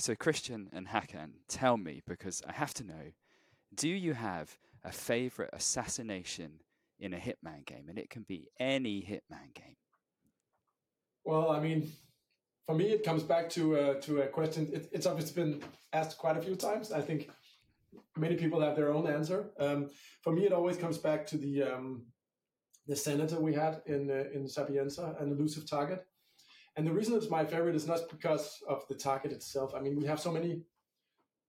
So, Christian and Hakan, tell me, because I have to know, do you have a favorite assassination in a Hitman game? And it can be any Hitman game. Well, I mean, for me, it comes back to uh, to a question. It, it's obviously been asked quite a few times. I think many people have their own answer. Um, for me, it always comes back to the um, the senator we had in uh, in Sapienza, an elusive target. And the reason it's my favorite is not because of the target itself. I mean, we have so many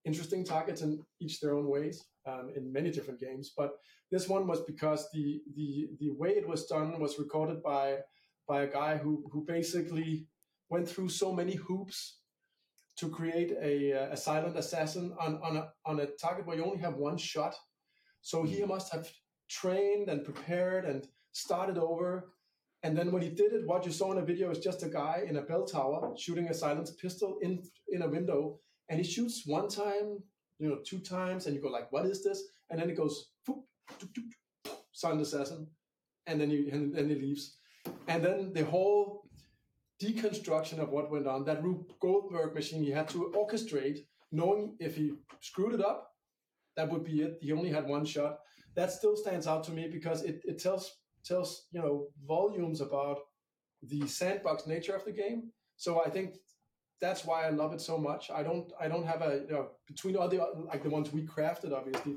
interesting targets in each their own ways um, in many different games. But this one was because the the the way it was done was recorded by by a guy who who basically went through so many hoops to create a, a silent assassin on on a, on a target where you only have one shot. So he must have trained and prepared and started over and then when he did it, what you saw in a video is just a guy in a bell tower shooting a silenced pistol in in a window, and he shoots one time, you know, two times, and you go like, "What is this?" And then it goes, "Poop, silent assassin," and then he and then he leaves, and then the whole deconstruction of what went on that Rube Goldberg machine he had to orchestrate, knowing if he screwed it up, that would be it. He only had one shot. That still stands out to me because it, it tells tells you know volumes about the sandbox nature of the game. So I think that's why I love it so much. I don't I don't have a you know, between all the like the ones we crafted obviously.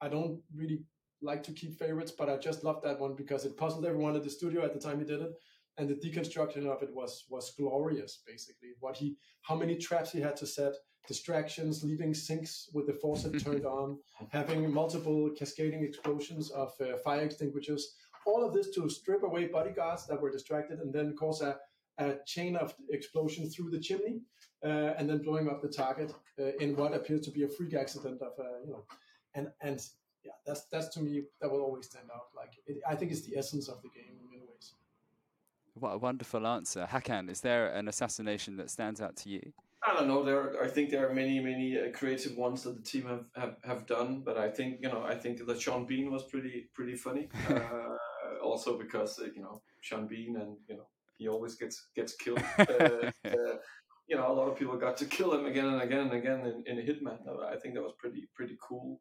I don't really like to keep favorites, but I just love that one because it puzzled everyone at the studio at the time he did it, and the deconstruction of it was was glorious. Basically, what he how many traps he had to set, distractions, leaving sinks with the faucet turned on, having multiple cascading explosions of uh, fire extinguishers all of this to strip away bodyguards that were distracted and then cause a, a chain of explosions through the chimney uh, and then blowing up the target uh, in what appears to be a freak accident of uh, you know and and yeah that's that's to me that will always stand out like it, i think it's the essence of the game in many ways what a wonderful answer hakan is there an assassination that stands out to you I don't know. There, are, I think there are many, many uh, creative ones that the team have, have, have done. But I think you know, I think that Sean Bean was pretty pretty funny. Uh, also because uh, you know Sean Bean and you know he always gets gets killed. Uh, uh, you know, a lot of people got to kill him again and again and again in, in Hitman. I think that was pretty pretty cool,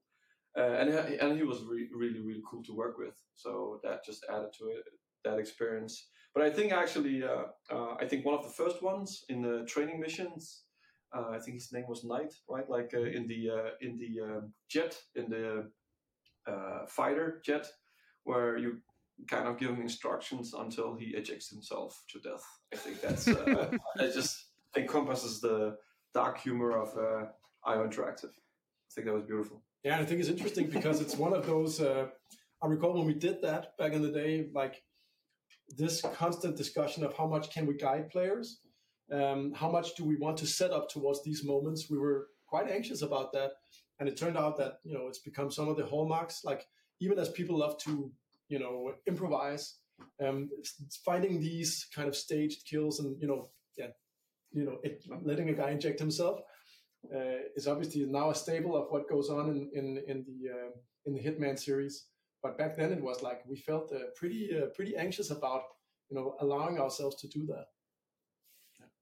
uh, and and he was re- really really cool to work with. So that just added to it that experience. But I think actually, uh, uh, I think one of the first ones in the training missions. I think his name was Knight, right? Like in the in the um, jet in the fighter jet, where you kind of give him instructions until he ejects himself to death. I think that's uh, it just encompasses the dark humor of uh, IO Interactive. I think that was beautiful. Yeah, I think it's interesting because it's one of those. Uh, I recall when we did that back in the day, like this constant discussion of how much can we guide players, um, how much do we want to set up towards these moments. We were quite anxious about that, and it turned out that you know it's become some of the hallmarks. Like even as people love to you know improvise um, finding these kind of staged kills and you know yeah you know it, letting a guy inject himself uh, is obviously now a staple of what goes on in in, in the uh, in the Hitman series. But back then it was like we felt uh, pretty uh, pretty anxious about you know allowing ourselves to do that.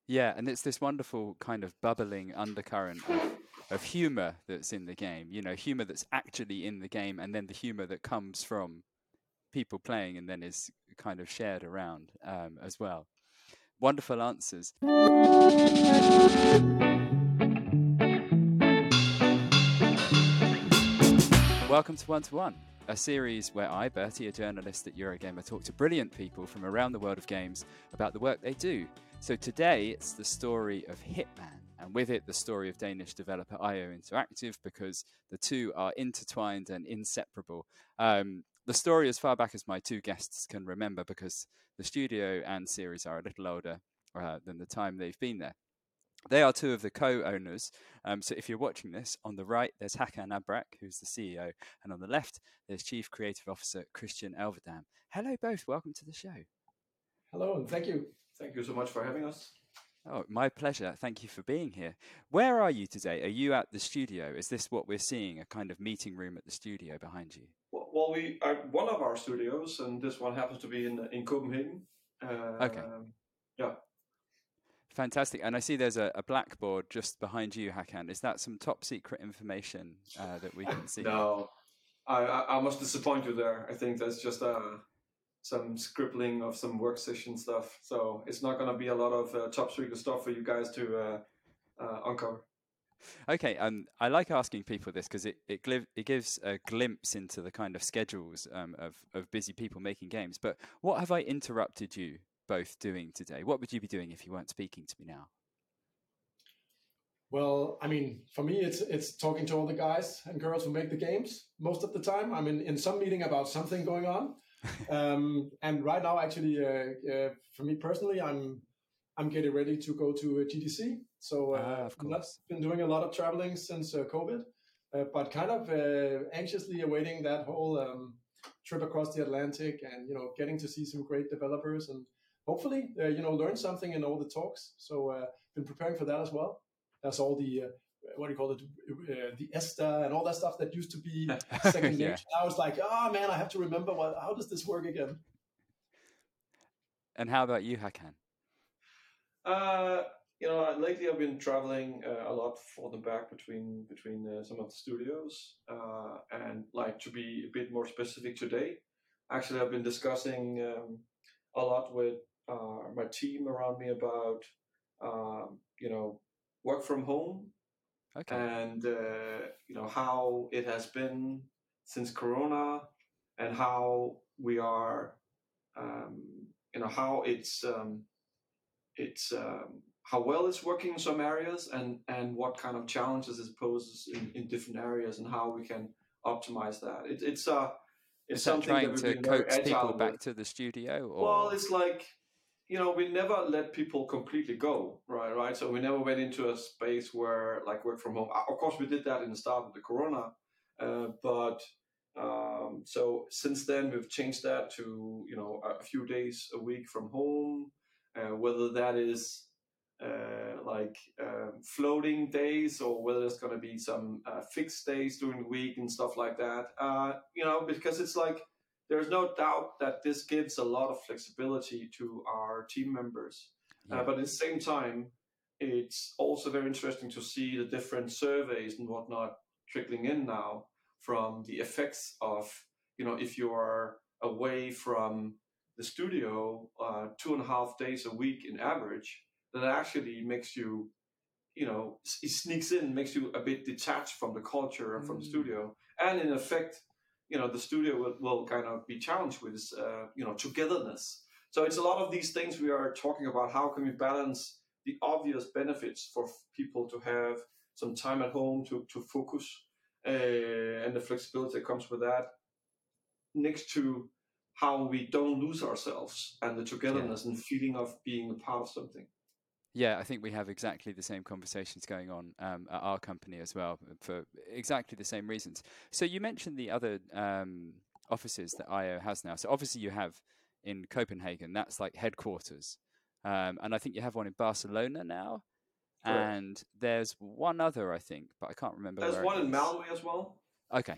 Yeah, and it's this wonderful kind of bubbling undercurrent of, of humor that's in the game. You know, humor that's actually in the game, and then the humor that comes from people playing and then is kind of shared around um, as well. Wonderful answers. Welcome to One to One, a series where I, Bertie, a journalist at Eurogamer, talk to brilliant people from around the world of games about the work they do. So today it's the story of Hitman, and with it the story of Danish developer IO Interactive because the two are intertwined and inseparable. Um, the story as far back as my two guests can remember because the studio and series are a little older uh, than the time they've been there. They are two of the co-owners. Um, so if you're watching this, on the right there's Hakan Abrak, who's the CEO, and on the left there's Chief Creative Officer Christian Elverdam. Hello, both. Welcome to the show. Hello, and thank you. Thank you so much for having us. Oh, my pleasure. Thank you for being here. Where are you today? Are you at the studio? Is this what we're seeing? A kind of meeting room at the studio behind you? Well, we are one of our studios, and this one happens to be in in Copenhagen. Uh, okay. Yeah. Fantastic. And I see there's a, a, blackboard just behind you, Hakan. Is that some top secret information uh, that we can see? no, I, I must disappoint you there. I think that's just uh, some scribbling of some work session stuff. So it's not going to be a lot of uh, top secret stuff for you guys to uh, uh, uncover. Okay, um, I like asking people this because it it, gl- it, gives a glimpse into the kind of schedules um, of of busy people making games. But what have I interrupted you both doing today? What would you be doing if you weren't speaking to me now? Well, I mean, for me, it's it's talking to all the guys and girls who make the games. Most of the time, I'm in, in some meeting about something going on. um, and right now, actually, uh, uh, for me personally, I'm I'm getting ready to go to GDC. So uh, ah, I've been doing a lot of traveling since uh, COVID, uh, but kind of uh, anxiously awaiting that whole um, trip across the Atlantic and you know getting to see some great developers and hopefully uh, you know learn something in all the talks. So uh, been preparing for that as well. That's all the uh, what do you call it, uh, the ESTA and all that stuff that used to be second yeah. nature. Now it's like, oh man, I have to remember what. How does this work again? And how about you, Hakan? Uh, you know, lately I've been traveling uh, a lot for the back between between uh, some of the studios, uh, and like to be a bit more specific today. Actually, I've been discussing um, a lot with uh, my team around me about um, you know work from home okay. and uh, you know how it has been since Corona and how we are um, you know how it's um, it's um, how well it's working in some areas and and what kind of challenges it poses in, in different areas and how we can optimize that. It, it's uh it's something trying that to coax people back to the studio. Or? Well, it's like you know we never let people completely go, right? Right. So we never went into a space where like work from home. Of course, we did that in the start of the Corona, uh, but um, so since then we've changed that to you know a few days a week from home. Uh, whether that is uh, like uh, floating days or whether there's going to be some uh, fixed days during the week and stuff like that. Uh, you know, because it's like there's no doubt that this gives a lot of flexibility to our team members. Uh, yeah. but at the same time, it's also very interesting to see the different surveys and whatnot trickling in now from the effects of, you know, if you are away from the studio uh, two and a half days a week in average, that actually makes you, you know, it sneaks in, makes you a bit detached from the culture and from the mm. studio, and in effect, you know, the studio will, will kind of be challenged with, uh, you know, togetherness. So it's a lot of these things we are talking about. How can we balance the obvious benefits for people to have some time at home to to focus, uh, and the flexibility that comes with that, next to how we don't lose ourselves and the togetherness yeah. and feeling of being a part of something. Yeah, I think we have exactly the same conversations going on um, at our company as well for exactly the same reasons. So you mentioned the other um, offices that IO has now. So obviously you have in Copenhagen, that's like headquarters. Um, and I think you have one in Barcelona now. Correct. And there's one other, I think, but I can't remember. There's one in Malmö as well. Okay.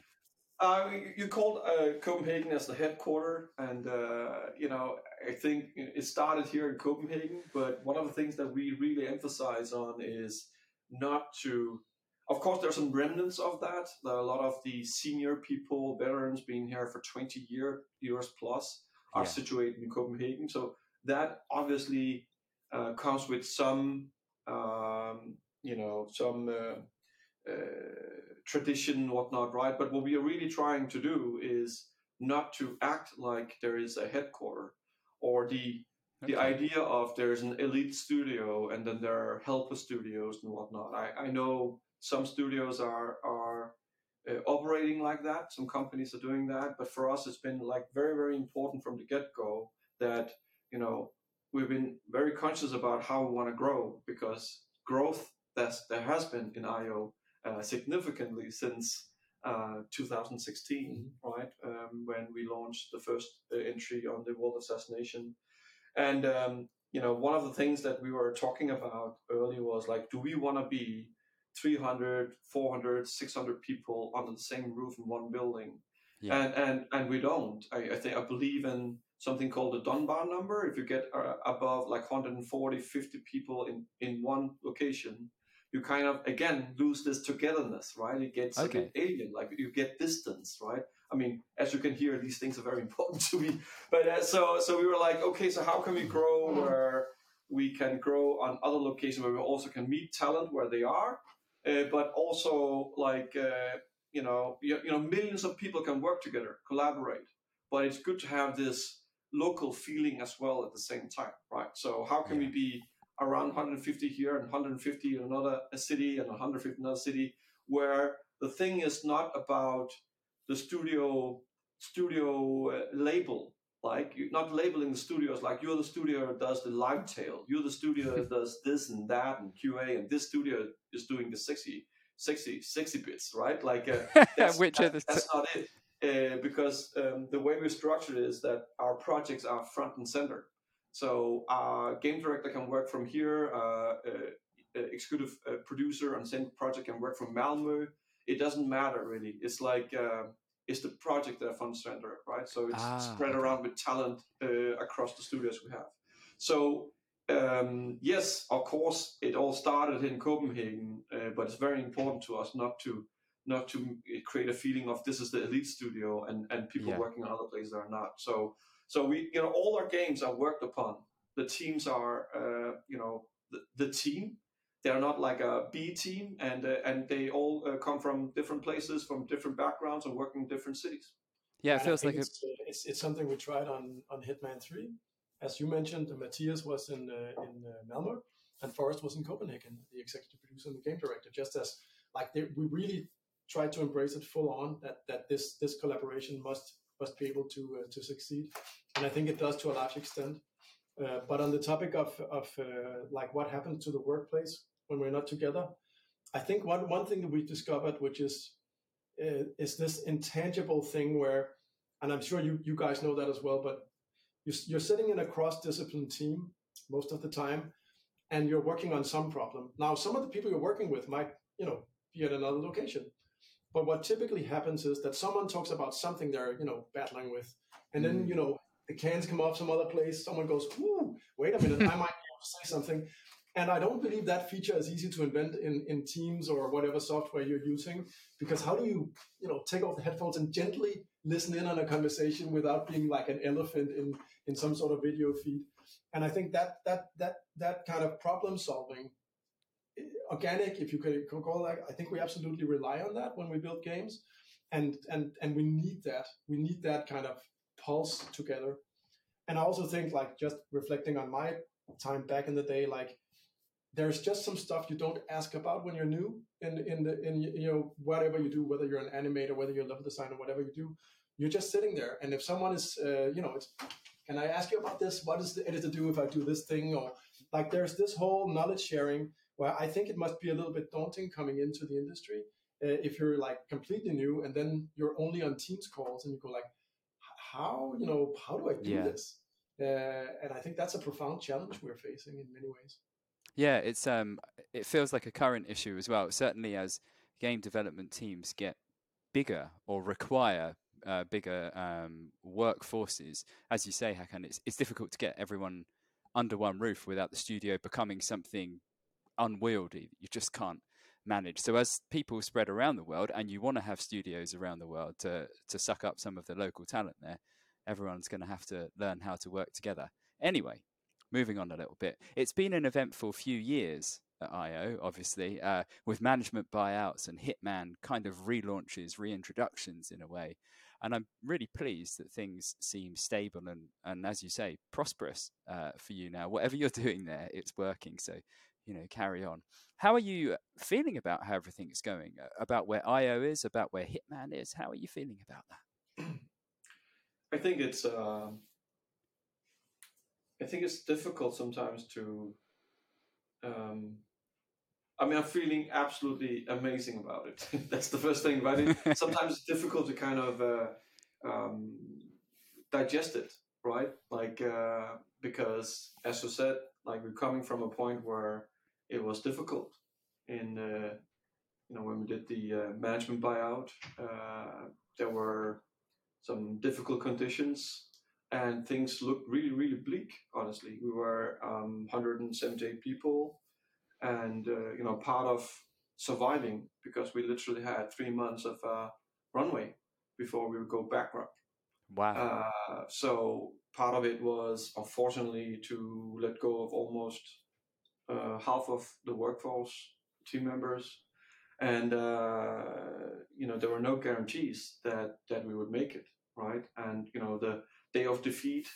Uh, you called uh, Copenhagen as the headquarter, and uh, you know I think it started here in Copenhagen. But one of the things that we really emphasize on is not to. Of course, there's some remnants of that. There are a lot of the senior people, veterans, being here for 20 year, years plus, are yeah. situated in Copenhagen. So that obviously uh, comes with some, um, you know, some uh, uh, tradition, whatnot, right? But what we are really trying to do is not to act like there is a headquarter or the okay. the idea of there's an elite studio and then there are helper studios and whatnot. I, I know some studios are are uh, operating like that. Some companies are doing that, but for us, it's been like very very important from the get go that you know we've been very conscious about how we want to grow because growth that there has been in IO uh, significantly since uh, 2016, mm-hmm. right, um, when we launched the first uh, entry on the World Assassination. And um, you know, one of the things that we were talking about earlier was like, do we want to be 300, 400, 600 people under the same roof in one building? Yeah. And and and we don't. I, I think I believe in something called the Dunbar number. If you get uh, above like 140, 50 people in in one location, you kind of again lose this togetherness, right? It gets okay. a bit alien, like you get distance, right? I mean, as you can hear, these things are very important to me. But uh, so so we were like, okay, so how can we grow where we can grow on other locations where we also can meet talent where they are, uh, but also like uh, you know you, you know millions of people can work together, collaborate, but it's good to have this local feeling as well at the same time, right? So how can yeah. we be around 150 here and 150 in another city and 150 in another city, where the thing is not about the studio studio uh, label. Like you're not labeling the studios like you're the studio that does the live tail. You're the studio that does this and that and qa and this studio is doing the 60 60 60 bits right? Like uh, that's, which that, that's not it. Uh, because um, the way we structure it is that our projects are front and center so our game director can work from here, uh, uh, executive uh, producer on same project can work from Malmö. It doesn't matter really. It's like it's the project that front center, right? So it's ah, spread okay. around with talent across the studios we have. So um, yes, of course, it all started in Copenhagen, uh, but it's very important to us not to not to create a feeling of this is the elite studio and and people yeah. working on other places are not. So so we, you know, all our games are worked upon. The teams are, uh, you know, the, the, team. They're not like a B team, and uh, and they all uh, come from different places, from different backgrounds, and work in different cities. Yeah, it feels like it's, a... it's, it's something we tried on on Hitman Three. As you mentioned, Mattias was in uh, in uh, Malmö, and Forest was in Copenhagen, the executive producer and the game director. Just as like they, we really tried to embrace it full on that that this this collaboration must must be able to uh, to succeed, and I think it does to a large extent. Uh, but on the topic of of uh, like what happens to the workplace when we're not together, I think one one thing that we discovered, which is is this intangible thing where, and I'm sure you you guys know that as well, but you're sitting in a cross discipline team most of the time, and you're working on some problem. Now, some of the people you're working with might you know be at another location but what typically happens is that someone talks about something they're, you know, battling with, and then you mm. know the cans come off some other place. Someone goes, "Ooh, wait a minute, I might be able to say something." And I don't believe that feature is easy to invent in, in Teams or whatever software you're using, because how do you, you know, take off the headphones and gently listen in on a conversation without being like an elephant in in some sort of video feed? And I think that that that that kind of problem solving organic, if you could call that. I think we absolutely rely on that when we build games, and and and we need that. We need that kind of pulse together. And I also think, like, just reflecting on my time back in the day, like, there's just some stuff you don't ask about when you're new in in the in you know whatever you do, whether you're an animator, whether you're a level designer, whatever you do, you're just sitting there. And if someone is, uh, you know, it's can I ask you about this? What does the editor do if I do this thing? Or like, there's this whole knowledge sharing well, I think it must be a little bit daunting coming into the industry uh, if you're like completely new and then you're only on Teams calls and you go like, how you know how do I do yeah. this? Uh, and I think that's a profound challenge we're facing in many ways. Yeah, it's um, it feels like a current issue as well. Certainly, as game development teams get bigger or require uh, bigger um, workforces, as you say, Hakan, it's it's difficult to get everyone under one roof without the studio becoming something unwieldy. You just can't manage. So as people spread around the world, and you want to have studios around the world to to suck up some of the local talent there, everyone's going to have to learn how to work together. Anyway, moving on a little bit, it's been an eventful few years at IO, obviously, uh, with management buyouts and Hitman kind of relaunches, reintroductions in a way. And I'm really pleased that things seem stable and, and as you say, prosperous uh, for you now. Whatever you're doing there, it's working. So you know carry on. How are you feeling about how everything's going? Uh, about where IO is, about where Hitman is? How are you feeling about that? I think it's uh, I think it's difficult sometimes to um, I mean, I'm feeling absolutely amazing about it. That's the first thing. But it, sometimes it's difficult to kind of uh, um, digest it, right? Like uh, because, as you said, like we're coming from a point where it was difficult in uh, you know when we did the uh, management buyout. Uh, there were some difficult conditions and things looked really really bleak. Honestly, we were um, 178 people and uh, you know part of surviving because we literally had three months of uh, runway before we would go bankrupt. Wow. Uh, so part of it was unfortunately to let go of almost half of the workforce team members. And uh, you know there were no guarantees that that we would make it right? And you know the day of defeat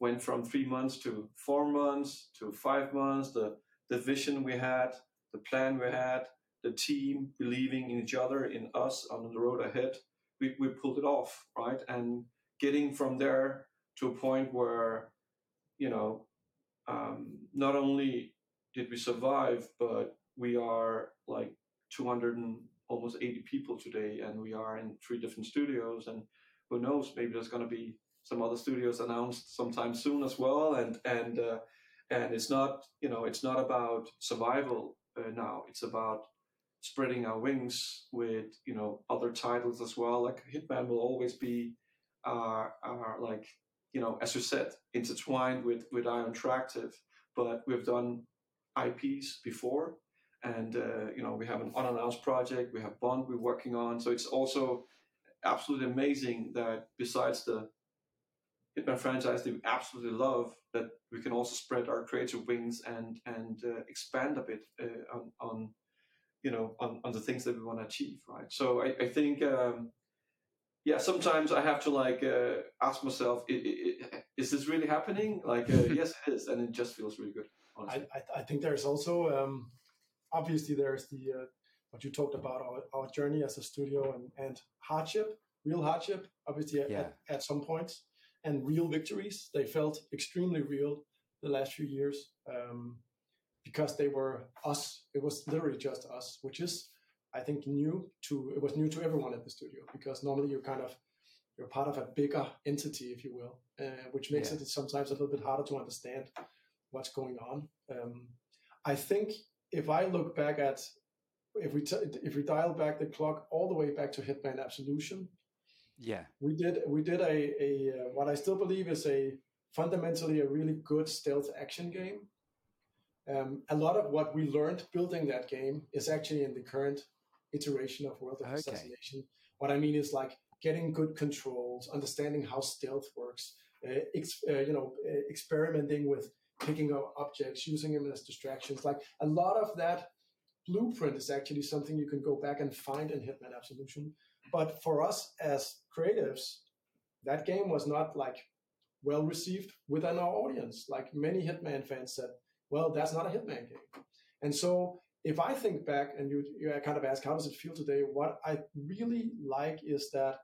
went from three months to four months to five months. The the vision we had, the plan we had, the team believing in each other, in us on the road ahead, we, we pulled it off, right? And getting from there to a point where, you know, um, not only did we survive, but we are like 200 and almost 80 people today, and we are in three different studios. And who knows, maybe there's going to be some other studios announced sometime soon as well. And and uh, and it's not you know it's not about survival uh, now it's about spreading our wings with you know other titles as well like hitman will always be our, our like you know as you said intertwined with with IO Interactive but we've done ips before and uh, you know we have an unannounced project we have bond we're working on so it's also absolutely amazing that besides the Hitman franchise that we absolutely love, that we can also spread our creative wings and and uh, expand a bit uh, on, on you know on, on the things that we want to achieve, right? So I, I think um, yeah, sometimes I have to like uh, ask myself, is this really happening? Like uh, yes, it is, and it just feels really good. I, I, I think there's also um, obviously there's the uh, what you talked about our, our journey as a studio and, and hardship, real hardship, obviously yeah. at, at some points and real victories. They felt extremely real the last few years um, because they were us. It was literally just us, which is, I think, new to it was new to everyone at the studio because normally you're kind of you're part of a bigger entity, if you will, uh, which makes yeah. it sometimes a little bit harder to understand what's going on. Um, I think if I look back at if we t- if we dial back the clock all the way back to Hitman Absolution, yeah, we did we did a a uh, what I still believe is a fundamentally a really good stealth action game. Um, a lot of what we learned building that game is actually in the current iteration of World of okay. Assassination. What I mean is like getting good controls, understanding how stealth works, uh, ex- uh, you know, uh, experimenting with picking up objects, using them as distractions. Like a lot of that blueprint is actually something you can go back and find in Hitman Absolution. But for us as creatives, that game was not like well received within our audience. Like many Hitman fans said, well, that's not a Hitman game. And so if I think back and you, you kind of ask, how does it feel today? What I really like is that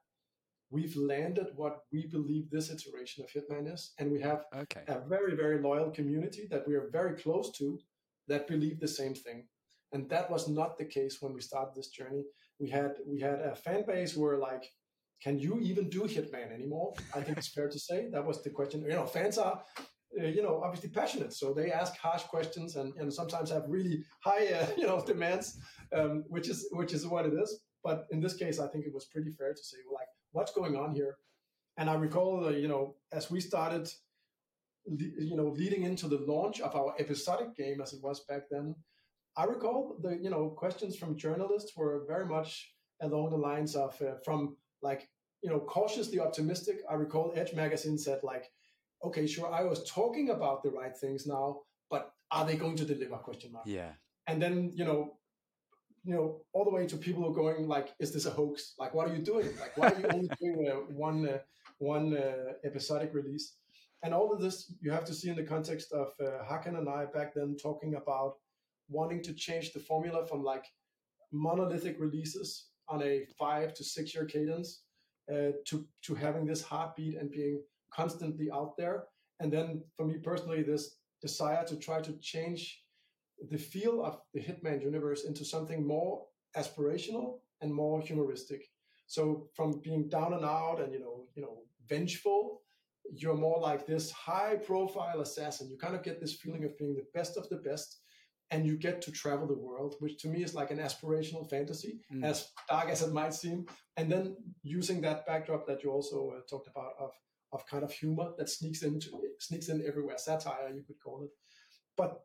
we've landed what we believe this iteration of Hitman is. And we have okay. a very, very loyal community that we are very close to that believe the same thing. And that was not the case when we started this journey. We had we had a fan base where like, "Can you even do Hitman anymore?" I think it's fair to say that was the question. You know, fans are uh, you know obviously passionate so they ask harsh questions and, and sometimes have really high uh, you know demands um, which is which is what it is but in this case i think it was pretty fair to say well, what's going on here and i recall uh, you know as we started you know leading into the launch of our episodic game as it was back then I recall the you know questions from journalists were very much along the lines of uh, from like you know cautiously optimistic. I recall Edge magazine said like, okay, sure, I was talking about the right things now, but are they going to deliver? Question mark. Yeah. And then you know, you know, all the way to people who are going like, is this a hoax? Like, what are you doing? Like, why are you only doing uh, one uh, one uh, episodic release? And all of this you have to see in the context of uh, Hakan and I back then talking about wanting to change the formula from like monolithic releases on a five to six year cadence uh, to to having this heartbeat and being constantly out there. And then for me personally, this desire to try to change the feel of the Hitman universe into something more aspirational and more humoristic. So from being down and out and you know you know vengeful, you're more like this high profile assassin. You kind of get this feeling of being the best of the best, and you get to travel the world, which to me is like an aspirational fantasy, mm. as dark as it might seem. And then using that backdrop that you also uh, talked about of of kind of humor that sneaks into sneaks in everywhere, satire you could call it. But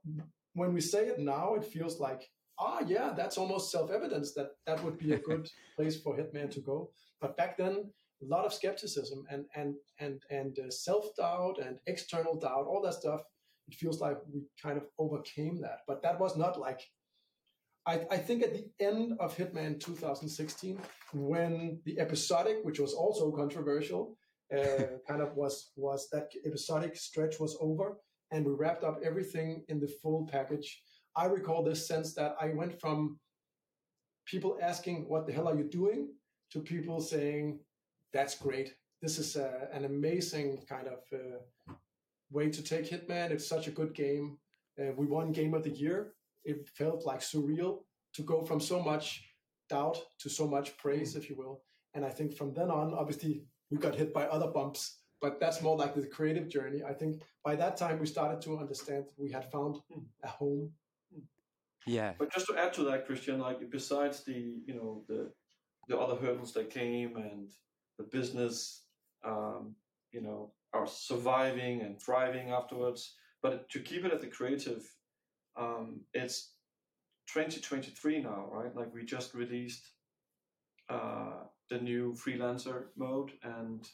when we say it now, it feels like ah yeah, that's almost self evidence that that would be a good place for Hitman to go. But back then, a lot of skepticism and and and and uh, self doubt and external doubt, all that stuff. It feels like we kind of overcame that, but that was not like. I, I think at the end of Hitman 2016, when the episodic, which was also controversial, uh, kind of was was that episodic stretch was over, and we wrapped up everything in the full package. I recall this sense that I went from people asking, "What the hell are you doing?" to people saying, "That's great. This is a, uh, an amazing kind of uh, way to take Hitman. It's such a good game. Uh, we won Game of the Year. It felt like surreal to go from so much doubt to so much praise, if you will. And I think from then on, obviously, we got hit by other bumps but that's more like the creative journey. I think by that time we started to understand we had found hmm. a home. Yeah. But just to add to that christian like besides the you know the the other hurdles that came and the business um, you know are surviving and thriving afterwards but to keep it at the creative um, it's 2023 now right? Like we just released uh, the new freelancer mode and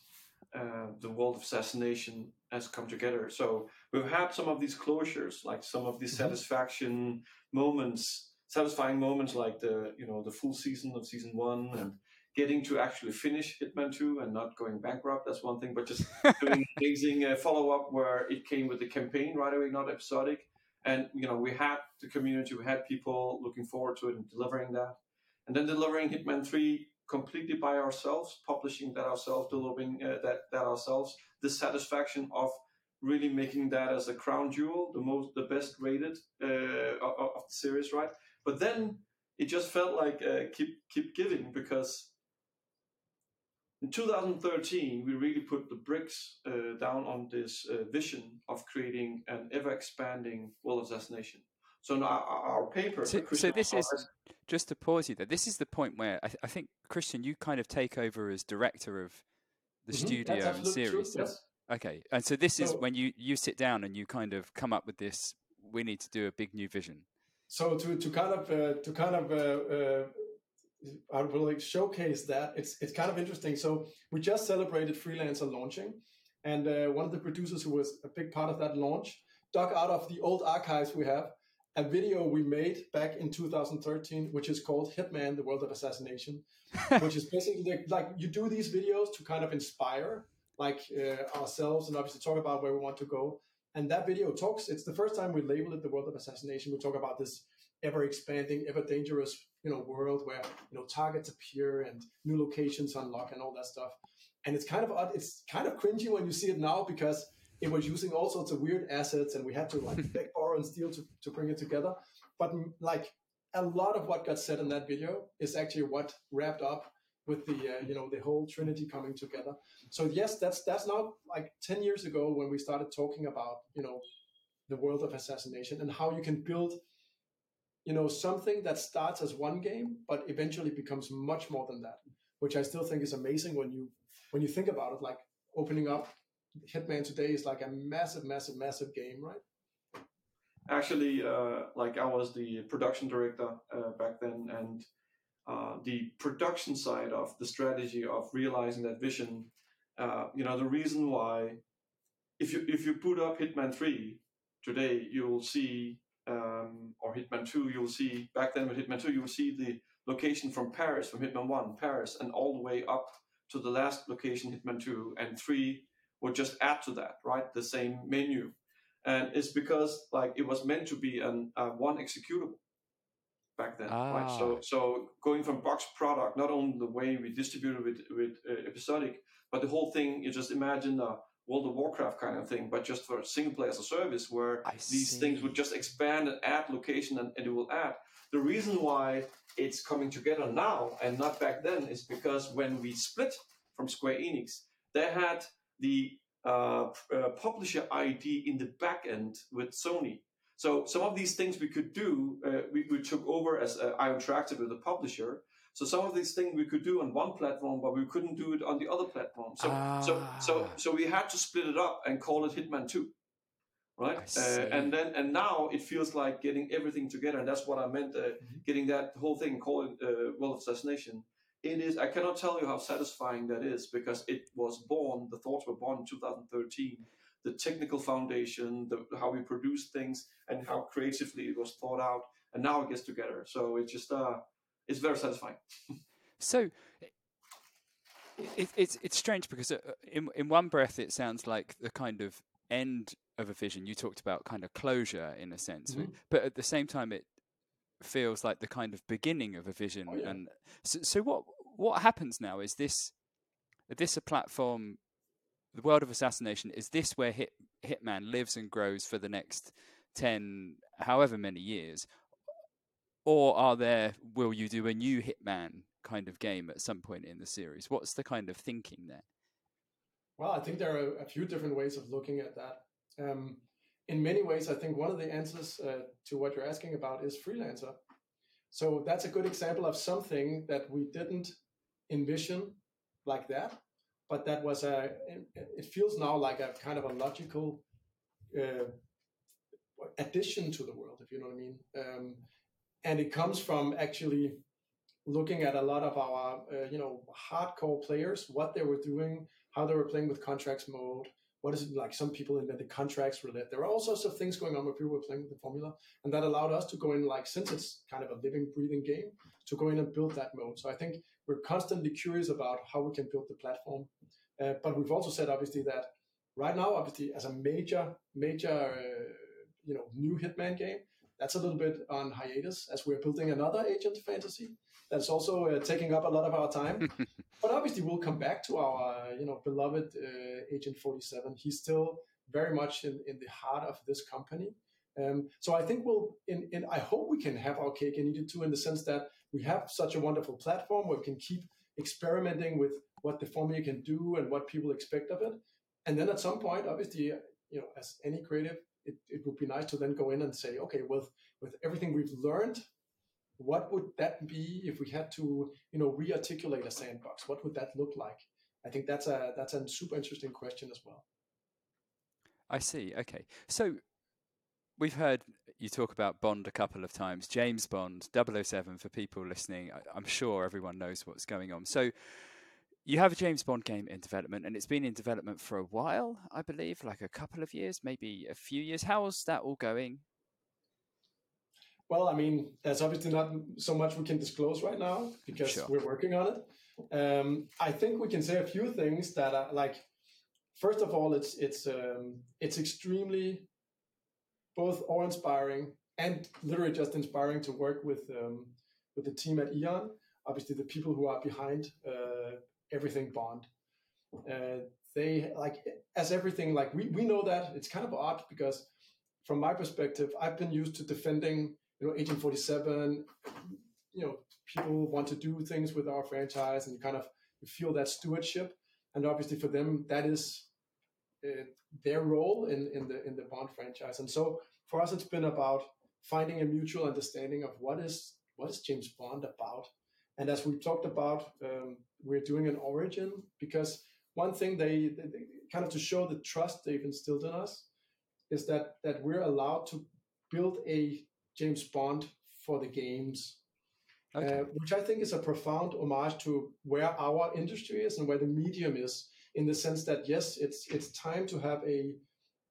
uh, the world of assassination has come together. So we've had some of these closures, like some of these mm-hmm. satisfaction moments, satisfying moments, like the you know the full season of season one and getting to actually finish Hitman 2 and not going bankrupt. That's one thing, but just doing amazing uh, follow up where it came with the campaign right away, not episodic. And you know we had the community, we had people looking forward to it and delivering that, and then delivering Hitman 3 completely by ourselves, publishing that ourselves, developing uh, that that ourselves. The satisfaction of really making that as a crown jewel, the most, the best rated uh, of, the series, right? But then it just felt like uh, keep keep giving because in 2013 we really put the bricks uh, down on this uh, vision of creating an ever expanding world assassination. So now our paper. So, so this is just to pause you there. This is the point where I, th- I, think Christian, you kind of take over as director of the mm-hmm. studio and series. True, yes. Okay, and so this so, is when you you sit down and you kind of come up with this. We need to do a big new vision. So to to kind of uh, to kind of. Uh, uh, I will like showcase that. It's it's kind of interesting. So we just celebrated freelancer launching, and uh, one of the producers who was a big part of that launch dug out of the old archives we have a video we made back in 2013, which is called Hitman: The World of Assassination, which is basically like you do these videos to kind of inspire like uh, ourselves and obviously talk about where we want to go. And that video talks. It's the first time we label it the world of assassination. We talk about this ever expanding, ever dangerous, you know, world where you know targets appear and new locations unlock and all that stuff. And it's kind of odd. It's kind of cringy when you see it now because it was using all sorts of weird assets and we had to like beg, borrow and steal to, to bring it together. But like a lot of what got said in that video is actually what wrapped up with the uh, you know the whole trinity coming together. So yes that's that's now like 10 years ago when we started talking about you know the world of assassination and how you can build you know something that starts as one game but eventually becomes much more than that which i still think is amazing when you when you think about it like opening up Hitman today is like a massive, massive, massive game, right? Actually, uh, like I was the production director uh, back then, and uh, the production side of the strategy of realizing that vision. Uh, you know, the reason why, if you if you put up Hitman Three today, you will see, um, or Hitman Two, you will see. Back then with Hitman Two, you will see the location from Paris, from Hitman One, Paris, and all the way up to the last location, Hitman Two, and Three would just add to that, right? The same menu. And it's because like it was meant to be an uh, one executable back then, ah. right? So so going from box product, not only the way we distributed with with uh, episodic, but the whole thing. You just imagine a World of Warcraft kind of thing, but just for single player as a service, where I these see. things would just expand and add location and, and it will add. The reason why it's coming together now and not back then is because when we split from Square Enix, they had the uh, uh, publisher ID in the back end with Sony. So some of these things we could do, uh, we, we took over as uh, IO Interactive with the publisher. So some of these things we could do on one platform, but we couldn't do it on the other platform. So so so Ah. so we had to split it up and call it Hitman Two, right? Uh, and then and now it feels like getting everything together, and that's what I meant. Uh, Mm-hmm. Getting that whole thing called uh, World of Assassination. It is. I cannot tell you how satisfying that is because it was born. The thoughts were born in 2013. The technical foundation, the, how we produce things, and how creatively it was thought out, and now it gets together. So it's just uh, it's very satisfying. So it, it's it's strange because uh, in in one breath it sounds like the kind of end of a vision. You talked about kind of closure in a sense, Mhm. but at the same time it feels like the kind of beginning of a vision. Oh, yeah. And so, so what what happens now? Is this this a platform? The world of assassination is this where Hit Hitman lives and grows for the next ten, however many years, or are there will you do a new Hitman kind of game at some point in the series? What's the kind of thinking there? Well, I think there are a few different ways of looking at that. Um, in many ways, I think one of the answers uh, to what you're asking about is freelancer. So that's a good example of something that we didn't envision like that, but that was a. It feels now like a kind of a logical uh, addition to the world, if you know what I mean. Um, and it comes from actually looking at a lot of our, uh, you know, hardcore players, what they were doing, how they were playing with contracts mode. What is it like? Some people invented contracts roulette. There were all sorts of things going on where people were playing with the formula, and that allowed us to go in, like, since it's kind of a living, breathing game, to go in and build that mode. So I think we're constantly curious about how we can build the platform. Uh, but we've also said, obviously, that right now, obviously, as a major, major, uh, you know, new Hitman game, that's a little bit on hiatus as we're building another Agent Fantasy that's also uh, taking up a lot of our time. but obviously, we'll come back to our, uh, you know, beloved uh, Agent 47. He's still very much in, in the heart of this company. Um, so I think we'll, in, in, I hope we can have our cake and eat it too, in the sense that we have such a wonderful platform where we can keep experimenting with what the formula can do and what people expect of it. And then at some point, obviously, you know, as any creative, it, it would be nice to then go in and say, okay, with with everything we've learned, what would that be if we had to, you know, re-articulate a sandbox? What would that look like? I think that's a that's a super interesting question as well. I see. Okay. So we've heard you talk about Bond a couple of times. James Bond, 007 for people listening. I'm sure everyone knows what's going on. So you have a James Bond game in development and it's been in development for a while, I believe, like a couple of years, maybe a few years. How's that all going? Well, I mean, there's obviously not so much we can disclose right now because Sure. we're working on it. Um, I think we can say a few things that are like, first of all, it's it's um, it's extremely both awe-inspiring and literally just inspiring to work with um, with the team at Eon. Obviously, the people who are behind uh, everything Bond. Uh, they like as everything like we, we know that it's kind of odd because from my perspective, I've been used to defending you know 1847 You know, people want to do things with our franchise, and you kind of you feel that stewardship. And obviously, for them, that is uh, their role in, in the in the Bond franchise. And so, for us, it's been about finding a mutual understanding of what is what is James Bond about. And as we talked about, um, we're doing an origin because one thing they, they, they kind of to show the trust they've instilled in us is that that we're allowed to build a James Bond for the games, Okay. uh, which I think is a profound homage to where our industry is and where the medium is. In the sense that yes, it's it's time to have a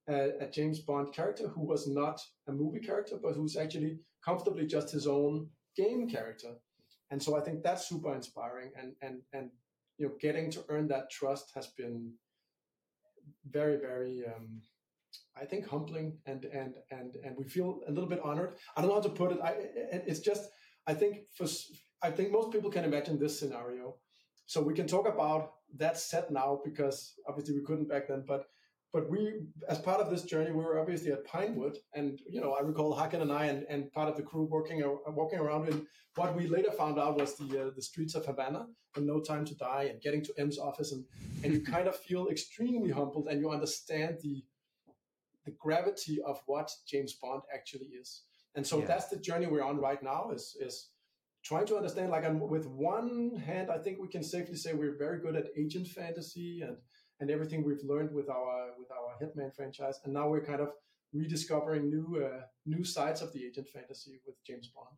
a, a James Bond character who was not a movie character, but who's actually comfortably just his own game character. And so I think that's super inspiring, and and and you know, getting to earn that trust has been very very. Um, I think humbling and and and and we feel a little bit honored. I don't know how to put it. I it's just I think for I think most people can imagine this scenario. So we can talk about that set now because obviously we couldn't back then. But but we, as part of this journey, we were obviously at Pinewood, and you know, I recall Hakan and I and, and part of the crew working walking around in what we later found out was the uh, the streets of Havana and No Time to Die, and getting to M's office, and and you kind of feel extremely humbled, and you understand the the gravity of what James Bond actually is, and so yeah. that's the journey we're on right now. Is is trying to understand like I'm, with one hand i think we can safely say we're very good at agent fantasy and and everything we've learned with our with our Hitman franchise, and now we're kind of rediscovering new uh, new sides of the agent fantasy with James Bond.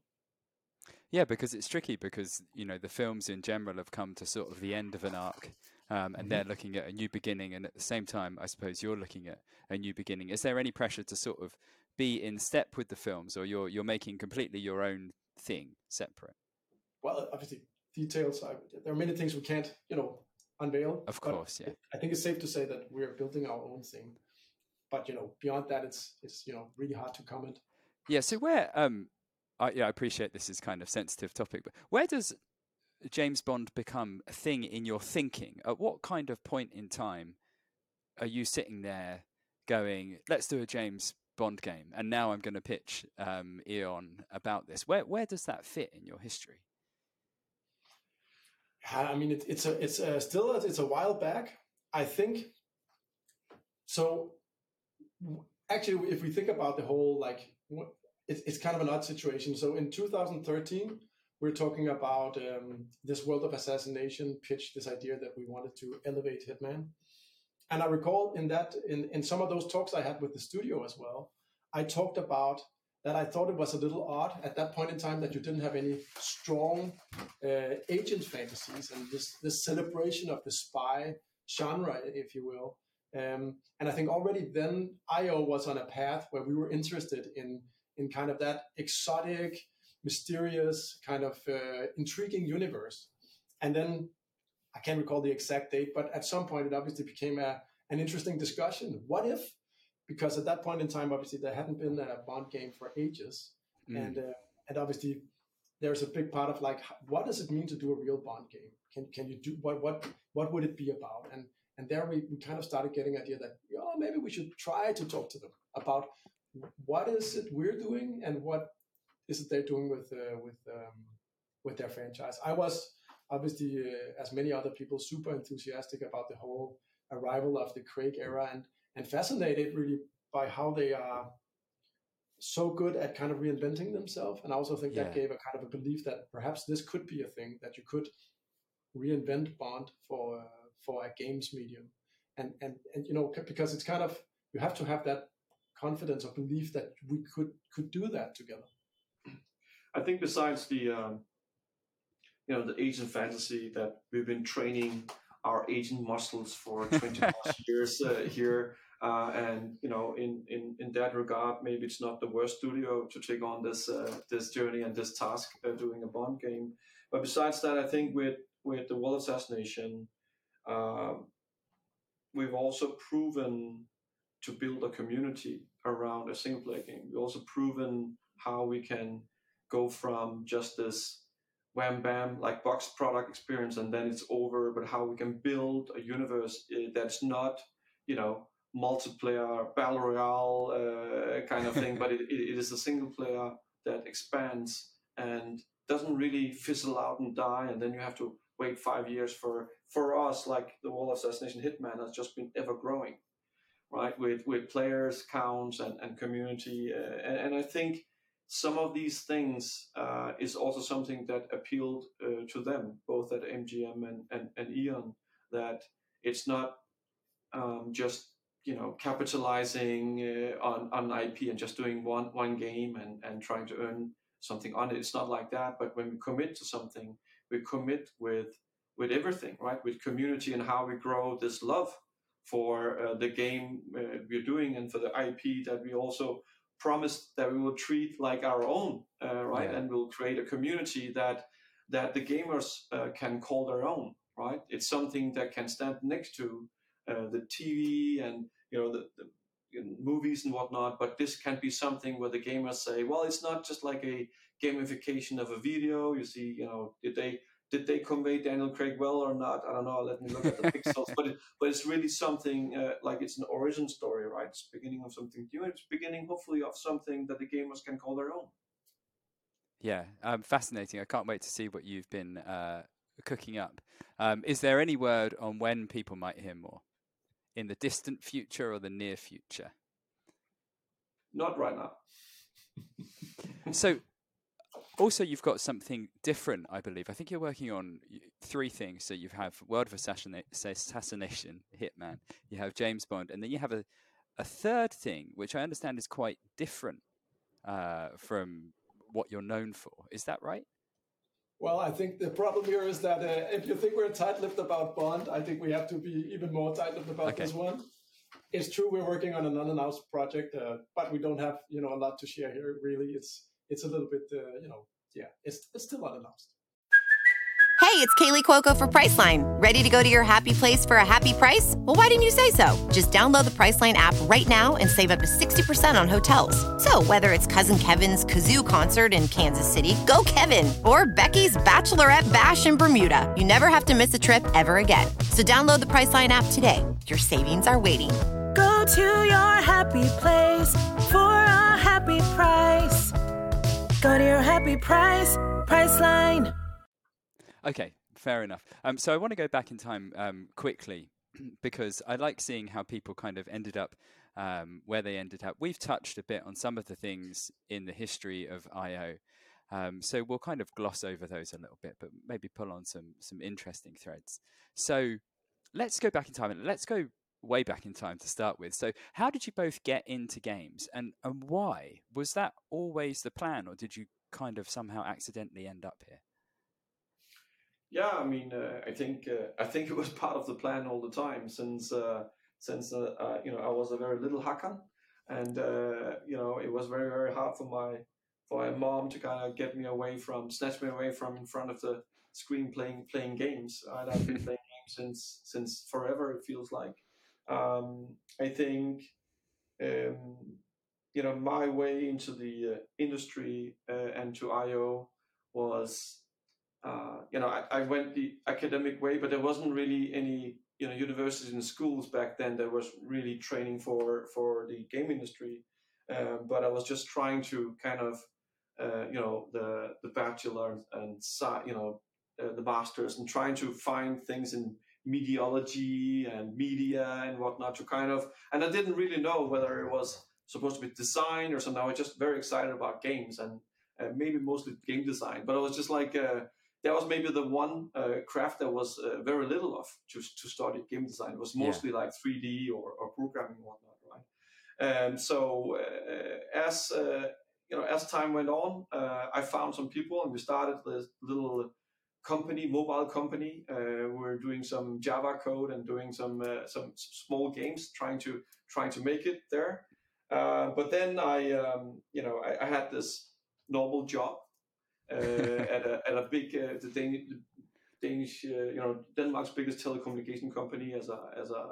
Yeah, because it's tricky because you know the films in general have come to sort of the end of an arc, um, and mm-hmm. they're looking at a new beginning, and at the same time, I suppose you're looking at a new beginning. Is there any pressure to sort of be in step with the films, or you're you're making completely your own thing separate? Well, obviously, details. I, there are many things we can't, you know, unveil. Of course, yeah. I think it's safe to say that we're building our own thing. But you know, beyond that, it's it's you know really hard to comment. Yeah. So where um, I, yeah, I appreciate this is kind of sensitive topic, but where does James Bond become a thing in your thinking? At what kind of point in time are you sitting there going, "Let's do a James Bond game," and now I'm going to pitch um, Eon about this? Where where does that fit in your history? I mean, it, it's a it's a, still a, it's a while back. I think. So, actually, if we think about the whole like, it's it's kind of an odd situation. So in 2013, we're talking about um, this world of assassination pitched this idea that we wanted to elevate Hitman, and I recall in that in in some of those talks I had with the studio as well, I talked about that I thought it was a little odd at that point in time that you didn't have any strong uh, agent fantasies and this this celebration of the spy genre, if you will. Um, and I think already then IO was on a path where we were interested in in kind of that exotic, mysterious, kind of uh, intriguing universe. And then I can't recall the exact date, but at some point it obviously became a, an interesting discussion. What if because at that point in time, obviously there hadn't been a Bond game for ages, mm. and uh, and obviously there's a big part of like what does it mean to do a real Bond game? Can can you do what what what would it be about? And and there we, we kind of started getting idea that oh maybe we should try to talk to them about what is it we're doing and what is it they're doing with uh, with um, with their franchise. I was obviously uh, as many other people super enthusiastic about the whole arrival of the Craig era and and fascinated really by how they are so good at kind of reinventing themselves. And I also think yeah. that gave a kind of a belief that perhaps this could be a thing that you could reinvent Bond for uh, for a games medium, and and and you know because it's kind of you have to have that confidence or belief that we could could do that together. I think besides the um, you know the agent fantasy that we've been training our agent muscles for 20 plus years uh, here uh, and you know, in, in in that regard, maybe it's not the worst studio to take on this uh, this journey and this task doing a Bond game. But besides that, I think with with the World Assassination, um, we've also proven to build a community around a single player game. We've also proven how we can go from just this wham bam like box product experience and then it's over, but how we can build a universe uh, that's not you know multiplayer battle royale uh, kind of thing, but it, it is a single player that expands and doesn't really fizzle out and die, and then you have to wait five years for for us like the World Assassination Hitman has just been ever growing, right? With with players counts and and community, uh, and, and I think some of these things uh, is also something that appealed uh, to them, both at MGM and, and, and Eon, that it's not um, just you know capitalizing uh, on on IP and just doing one one game and and trying to earn something on it. It's not like that. But when we commit to something, we commit with with everything, right? With community and how we grow this love for uh, the game uh, we're doing and for the IP that we also promised that we will treat like our own, uh, right? Yeah. And we'll create a community that that the gamers uh, can call their own, right? It's something that can stand next to uh, the TV and you know the, the movies and whatnot. But this can be something where the gamers say, well, it's not just like a gamification of a video. You see, you know, did they did they convey Daniel Craig well or not? I don't know. Let me look at the pixels. But it, but it's really something uh, like it's an origin story, right? It's beginning of something new. It's beginning, hopefully, of something that the gamers can call their own. Yeah, um, fascinating. I can't wait to see what you've been uh, cooking up. Um, is there any word on when people might hear more? In the distant future or the near future? Not right now. so, also, you've got something different, I believe. I think you're working on three things. So, you have World of Assassination, Hitman, you have James Bond, and then you have a, a third thing, which I understand is quite different uh, from what you're known for. Is that right? Well, I think the problem here is that uh, if you think we're tight-lipped about Bond, I think we have to be even more tight-lipped about okay. this one. It's true we're working on an unannounced project, uh, but we don't have you know a lot to share here. Really, it's it's a little bit uh, you know yeah, it's it's still unannounced. Hey, it's Kaley Cuoco for Priceline. Ready to go to your happy place for a happy price? Well, why didn't you say so? Just download the Priceline app right now and save up to 60% on hotels. So, whether it's Cousin Kevin's Kazoo concert in Kansas City, go Kevin, or Becky's Bachelorette Bash in Bermuda, you never have to miss a trip ever again. So, download the Priceline app today. Your savings are waiting. Go to your happy place for a happy price. Go to your happy price. Okay, fair enough. Um, so I want to go back in time um, quickly because I like seeing how people kind of ended up um, where they ended up. We've touched a bit on some of the things in the history of IO. Um, so we'll kind of gloss over those a little bit, but maybe pull on some some interesting threads. So let's go back in time and let's go way back in time to start with. So how did you both get into games and, and why? Was that always the plan or did you kind of somehow accidentally end up here? Yeah, I mean, uh, I think uh, I think it was part of the plan all the time since uh, since uh, uh, you know I was a very little hacker, and uh, you know it was very very hard for my for my mom to kind of get me away from snatch me away from in front of the screen playing playing games. I've been playing games since since forever. It feels like. Um, I think um, you know my way into the industry and to IO was uh, you know, I, I, went the academic way, but there wasn't really any, you know, universities and schools back then that was really training for for the game industry. Um, but I was just trying to kind of, uh, you know, the the bachelor and you know, uh, the masters, and trying to find things in mediology and media and whatnot to kind of. And I didn't really know whether it was supposed to be design or something. I was just very excited about games and uh, maybe mostly game design. But I was just like uh, that was maybe the one uh, craft that was uh, very little of to, to study game design. It was mostly yeah. like 3D or, or programming and whatnot, right? And so uh, as uh, you know, as time went on, uh, I found some people, and we started this little company, mobile company. Uh, we are doing some Java code and doing some some small games, trying to trying to make it there. but then I, um, you know, I, I had this normal job uh, at a at a big uh, the Danish, Danish uh, you know Denmark's biggest telecommunication company as a as a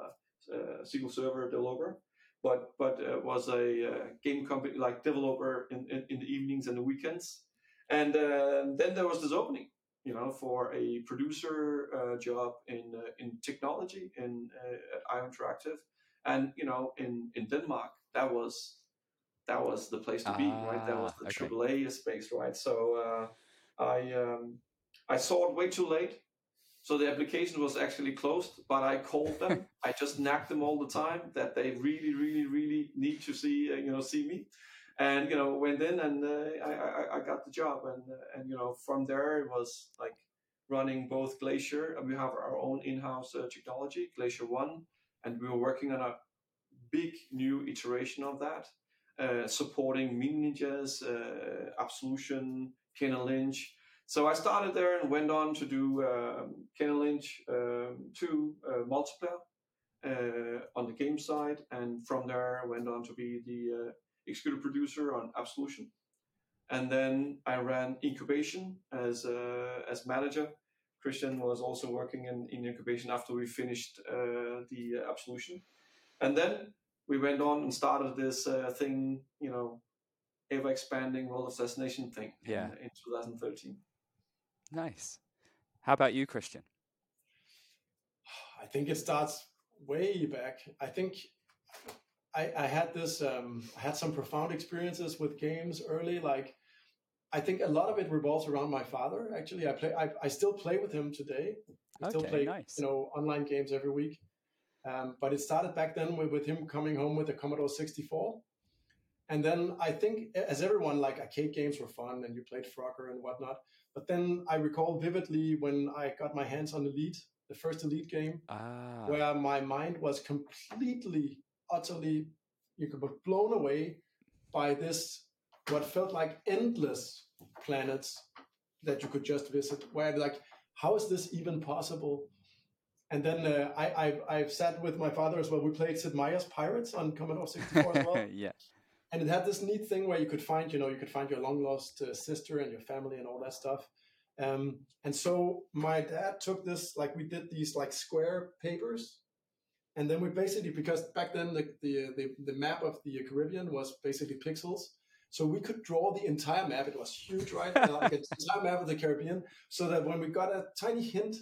SQL Server developer, but but was a game company like developer in, in, in the evenings and the weekends, and then there was this opening you know, for a producer uh, job in uh, in technology in uh, at IO Interactive, and you know, in in Denmark, that was that was the place to be, ah, right? That was the okay. AAA space, right? So uh, I um, I saw it way too late. So the application was actually closed, but I called them. I just nagged them all the time that they really, really, really need to see uh, you know see me, and you know went in and uh, I, I, I got the job, and uh, and you know from there it was like running both Glacier and we have our own in-house uh, technology, Glacier One, and we were working on a big new iteration of that uh, supporting Mini Ninjas, uh, Absolution, Kane Lynch. So I started there and went on to do um, Kane Lynch um, 2 uh, multiplayer on the game side, and from there went on to be the executive producer on Absolution. And then I ran incubation as as manager. Christian was also working in, in incubation after we finished the Absolution. And then we went on and started this uh, thing, you know, ever expanding World Assassination thing yeah. in, in 2013. Nice. How about you, Christian? I think it starts way back. I think I, I had this, um, I had some profound experiences with games early. Like, I think a lot of it revolves around my father. Actually, I play, I, I still play with him today. I still Okay, play, nice. you know, online games every week. Um, but it started back then with, with him coming home with a Commodore 64. And then I think, as everyone, like arcade games were fun and you played Frogger and whatnot. But then I recall vividly when I got my hands on Elite, the first Elite game, Ah, where my mind was completely, utterly, you could be blown away by this, what felt like endless planets that you could just visit. Where like, how is this even possible? And then uh, I, I I've sat with my father as well. We played Sid Meier's Pirates on Commodore 64 as well yeah. and it had this neat thing where you could find you know you could find your long lost uh, sister and your family and all that stuff um, and so my dad took this like we did these like square papers and then we basically because back then the the, the, the map of the caribbean was basically pixels so we could draw the entire map it was huge right Uh, like an entire map of the caribbean so that when we got a tiny hint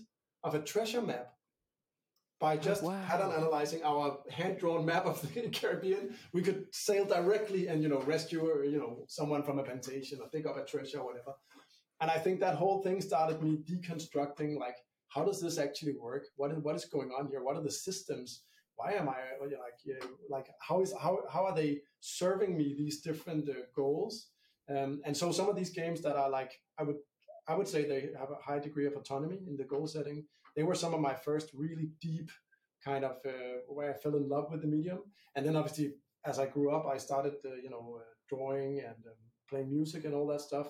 of a treasure map by just wow. pattern analyzing our hand-drawn map of the Caribbean, we could sail directly and you know rescue you know someone from a plantation or dig up a treasure or whatever. And I think that whole thing started me deconstructing like how does this actually work? What is what is going on here? What are the systems? Why am I like you know, like how is how how are they serving me these different uh, goals? Um, and so some of these games that are like I would I would say they have a high degree of autonomy in the goal setting. They were some of my first really deep kind of uh, where I fell in love with the medium. And then obviously, as I grew up, I started, uh, you know, uh, drawing and um, playing music and all that stuff.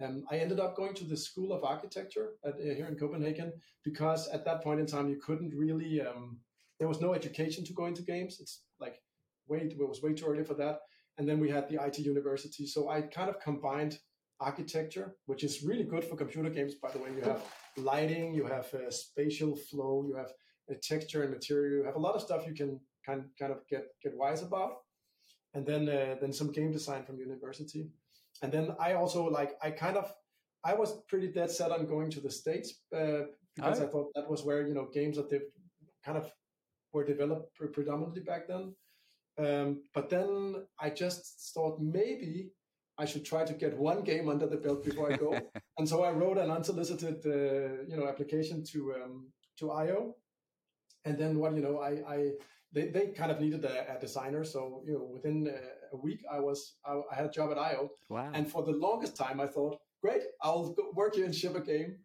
Um, I ended up going to the School of Architecture at, uh, here in Copenhagen because at that point in time, you couldn't really, um, there was no education to go into games. It's like way, it was way too early for that. And then we had the IT university. So I kind of combined architecture, which is really good for computer games, by the way. You have lighting, you have uh, spatial flow, you have uh, texture and material. You have a lot of stuff you can kind kind of get get wise about, and then uh, then some game design from university, and then I also like I kind of I was pretty dead set on going to the states uh, because Oh. I thought that was where you know games that they kind of were developed predominantly back then. Um, but then I just thought maybe I should try to get one game under the belt before I go. and so I wrote an unsolicited, uh, you know, application to um, to IO. And then what you know, I, I they, they kind of needed a, a designer. So you know, within a, a week, I was I, I had a job at IO. Wow. And for the longest time, I thought, great, I'll go work here and ship a game,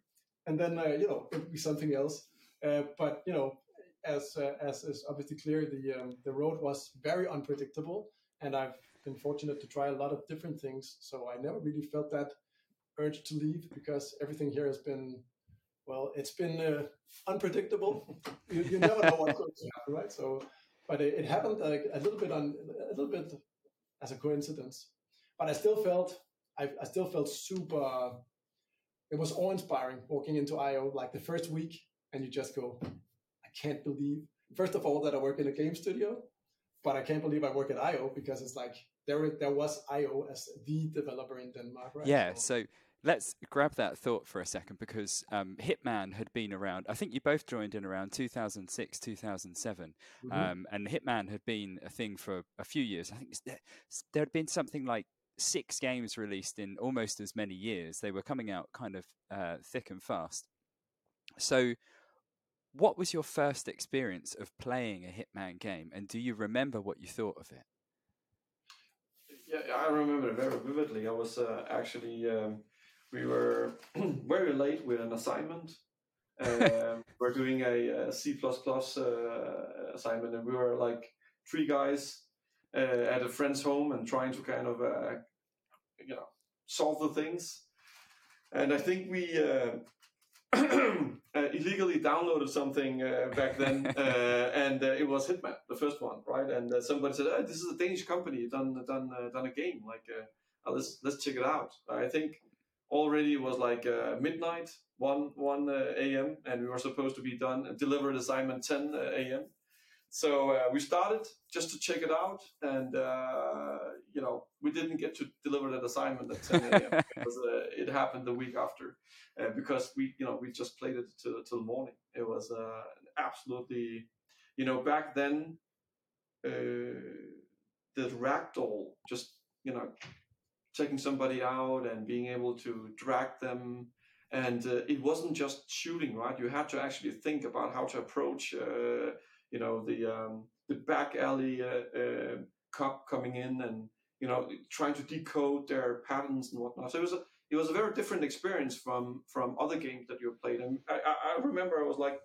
and then uh, you know it'll be something else. Uh, but you know, as uh, as is obviously clear, the um, the road was very unpredictable, and I've been fortunate to try a lot of different things. So I never really felt that urge to leave because everything here has been, well, it's been uh, unpredictable. you, you never know what's going to happen, right? So, but it, it happened like a little bit on a little bit as a coincidence. But I still felt I, I still felt super. It was awe inspiring walking into IO like the first week, and you just go, I can't believe. First of all, that I work in a game studio, but I can't believe I work at IO because it's like there there was IO as the developer in Denmark, right? Yeah, so let's grab that thought for a second because um, Hitman had been around. I think you both joined in around 2006, 2007, Mhm. um, and Hitman had been a thing for a few years. I think there there had been something like six games released in almost as many years. They were coming out kind of uh, thick and fast. So, what was your first experience of playing a Hitman game, and do you remember what you thought of it? Yeah, I remember it very vividly. I was uh, actually um, we were very late with an assignment. Um, we're doing a, a C++ uh, assignment, and we were like three guys uh, at a friend's home and trying to kind of uh, you know solve the things. And I think we uh, uh, illegally downloaded something uh, back then, uh, and uh, it was Hitman, the first one, right? And uh, somebody said, oh, "This is a Danish company done done uh, done a game. Like, uh, oh, let's let's check it out." I think already it was like uh, midnight, one one uh, a.m., and we were supposed to be done delivered assignment ten uh, a.m. so uh, we started just to check it out, and uh, you know we didn't get to deliver that assignment at 10 a.m. because uh, it happened the week after, uh, because we you know we just played it till till morning. It was uh, absolutely, you know, back then, uh, the ragdoll just you know taking somebody out and being able to drag them. And uh, it wasn't just shooting right? You had to actually think about how to approach uh, you know the um, the back alley uh, uh, cop coming in and you know trying to decode their patterns and whatnot. So it was a it was a very different experience from from other games that you played. And I, I remember I was like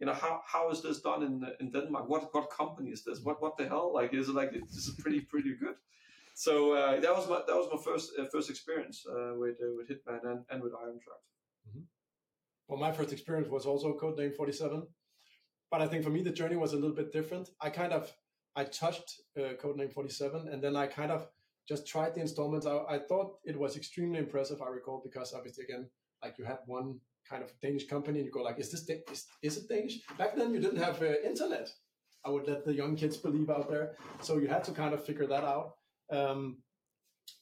you know how, how is this done in in Denmark? What what company is this? What what the hell? Like is it like it's pretty pretty good so uh, that was my that was my first uh, first experience uh, with uh, with Hitman and, and with IO Interactive. Mm-hmm. Well, my first experience was also Codename Forty Seven, but I think for me the journey was a little bit different. I kind of I touched uh, Codename Forty Seven, and then I kind of just tried the installments. I, I thought it was extremely impressive. I recall because obviously again, like you had one kind of Danish company, and you go like, is this is, is it Danish? Back then you didn't have uh, internet. I would let the young kids believe out there, so you had to kind of figure that out. Um,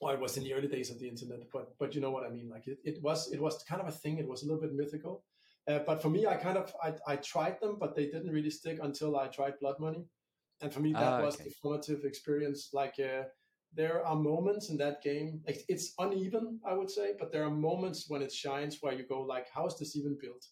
well, it was in the early days of the internet, but but you know what I mean. Like it, it was it was kind of a thing. It was a little bit mythical. Uh, but for me, I kind of I, I tried them, but they didn't really stick until I tried Blood Money, and for me that ah, was the formative experience. Like uh, there are moments in that game. like, It's uneven, I would say, but there are moments when it shines where you go like, how is this even built?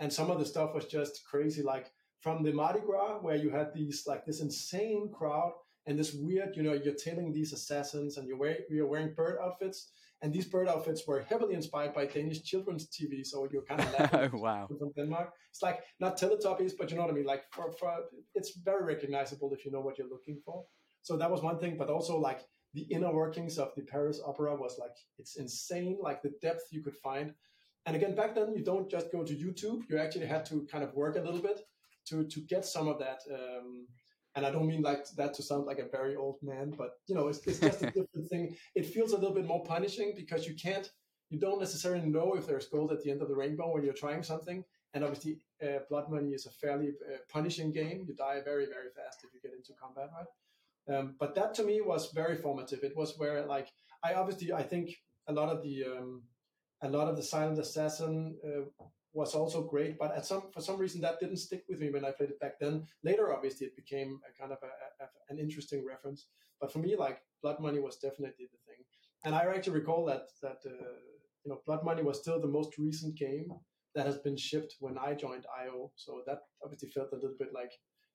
And some of the stuff was just crazy. Like from the Mardi Gras, where you had these like this insane crowd and this weird, you know, you're tailing these assassins and you're wearing, you're wearing bird outfits. And these bird outfits were heavily inspired by Danish children's TV. So you're kind of laughing oh, wow. from Denmark. It's like not Teletubbies, but you know what I mean? Like for, for, it's very recognizable if you know what you're looking for. So that was one thing, but also like the inner workings of the Paris Opera was like, it's insane, like the depth you could find. And again, back then you don't just go to YouTube. You actually had to kind of work a little bit to, to get some of that, um, and I don't mean like that to sound like a very old man, but you know, it's, it's just a different thing. It feels a little bit more punishing because you can't, you don't necessarily know if there's gold at the end of the rainbow when you're trying something. And obviously, uh, Blood Money is a fairly uh, punishing game. You die very, very fast if you get into combat, right? Um, but that to me was very formative. It was where, like, I obviously, I think a lot of the, um, a lot of the silent assassin uh, was also great, but at some for some reason that didn't stick with me when I played it back then. Later, obviously, it became a kind of a, a, an interesting reference. But for me, like Blood Money was definitely the thing. And I actually recall that that uh, you know Blood Money was still the most recent game that has been shipped when I joined IO. So that obviously felt a little bit like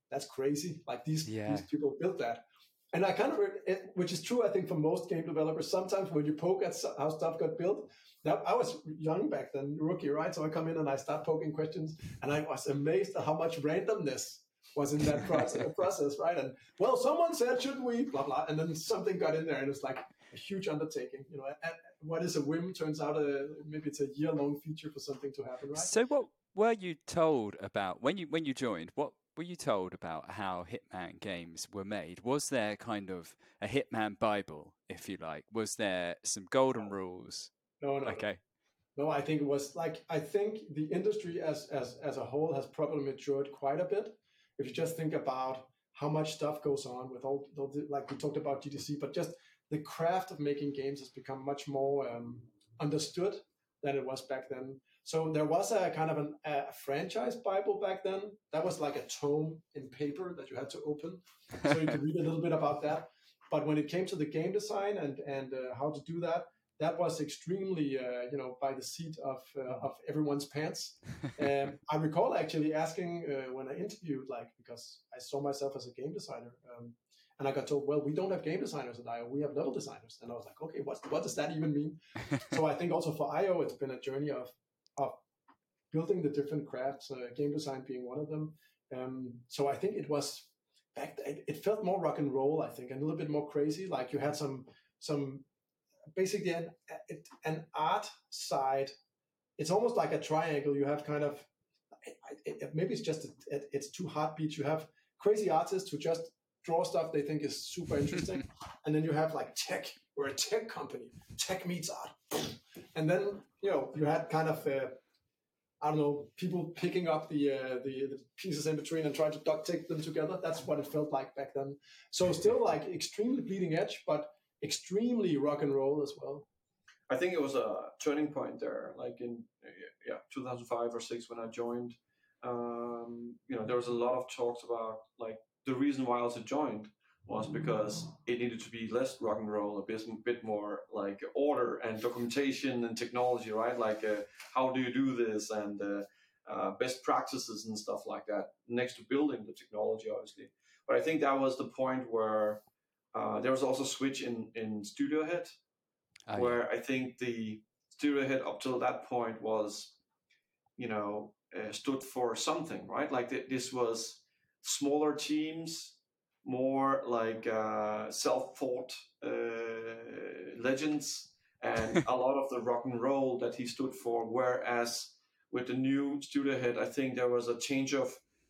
that's crazy. Like these yeah. these people built that. And I kind of, it, which is true, I think, for most game developers. Sometimes when you poke at how stuff got built, now I was young back then, rookie, right? So I come in and I start poking questions, and I was amazed at how much randomness was in that process, process, right? And well, someone said, "Should we?" Blah blah, and then something got in there, and it's like a huge undertaking. You know, and what is a whim turns out a maybe it's a year long feature for something to happen, right? So what were you told about when you when you joined? What were you told about how Hitman games were made? Was there kind of a Hitman Bible, if you like? Was there some golden rules? No, no. Okay. No. I think it was like I think the industry as as as a whole has probably matured quite a bit. If you just think about how much stuff goes on with all, all the, like we talked about GDC, but just the craft of making games has become much more um, understood than it was back then. So there was a kind of an, a franchise Bible back then. That was like a tome in paper that you had to open, so you could read a little bit about that. But when it came to the game design and and uh, how to do that, that was extremely uh, you know by the seat of uh, of everyone's pants. Um, I recall actually asking uh, when I interviewed, like because I saw myself as a game designer. Um, and I got told, well, we don't have game designers at IO. We have level designers. And I was like, okay, what's, what does that even mean? so I think also for IO, it's been a journey of of building the different crafts, uh, game design being one of them. Um, so I think it was back. It, it, felt more rock and roll, I think, and a little bit more crazy. Like you had some some basically an an art side. It's almost like a triangle. You have kind of maybe it's just it's two heartbeats. You have crazy artists who just draw stuff they think is super interesting, and then you have like tech. We're a tech company. Tech meets art, and then you know you had kind of uh, I don't know, people picking up the, uh, the, the pieces in between and trying to duct tape them together. That's what it felt like back then. So still like extremely bleeding edge, but extremely rock and roll as well. I think it was a turning point there, like in yeah 2005 or six when I joined. Um, you know, there was a lot of talks about like the reason why I also joined was because it needed to be less rock and roll, a bit, bit more like order and documentation and technology, right? Like uh, how do you do this and uh, uh, best practices and stuff like that. Next to building the technology, obviously. But I think that was the point where uh, there was also a switch in in Studio Head, oh, where yeah. I think the Studio Head up till that point was, you know, uh, stood for something, right? Like th- this was smaller teams more like uh, self-thought uh, legends and a lot of the rock and roll that he stood for. Whereas with the new studio head, I think there was a change of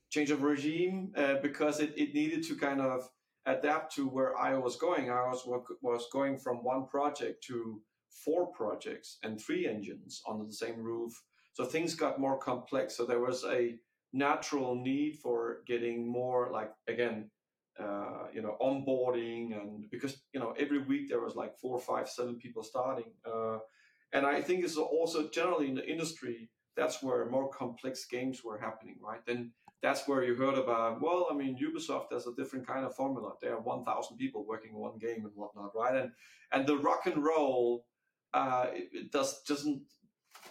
change of regime uh, because it, it needed to kind of adapt to where I was going. I was was going from one project to four projects and three engines under the same roof. So things got more complex. So there was a natural need for getting more like again uh, you know onboarding and because you know every week there was like four five seven people starting uh, and i think it's also generally in the industry that's where more complex games were happening right then that's where you heard about well i mean ubisoft has a different kind of formula there are 1000 people working on one game and whatnot right and and the rock and roll uh, it, it does doesn't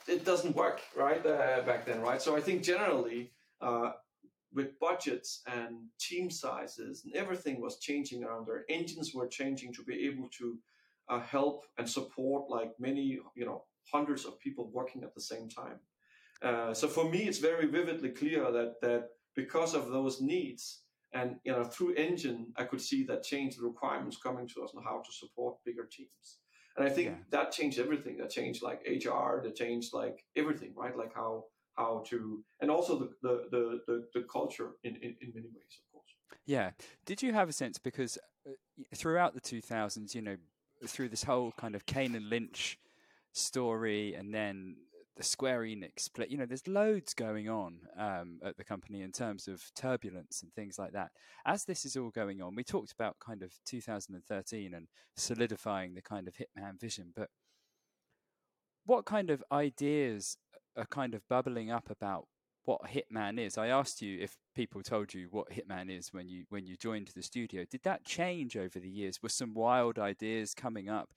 it doesn't work right uh, back then right so i think generally uh, with budgets and team sizes and everything was changing around there. Engines were changing to be able to uh, help and support like many, you know, hundreds of people working at the same time. Uh, so for me, it's very vividly clear that that because of those needs and you know through engine, I could see that change the requirements coming to us on how to support bigger teams. And I think yeah. that changed everything. That changed like HR. That changed like everything, right? Like how how to and also the the the, the, the culture in, in, in many ways of course yeah did you have a sense because uh, throughout the 2000s you know through this whole kind of Kane and Lynch story and then the Square Enix split. You know, there's loads going on um, at the company in terms of turbulence and things like that. As this is all going on, we talked about kind of 2013 and solidifying the kind of Hitman vision, but what kind of ideas are kind of bubbling up about what Hitman is. I asked you if people told you what Hitman is when you when you joined the studio. Did that change over the years? Were some wild ideas coming up?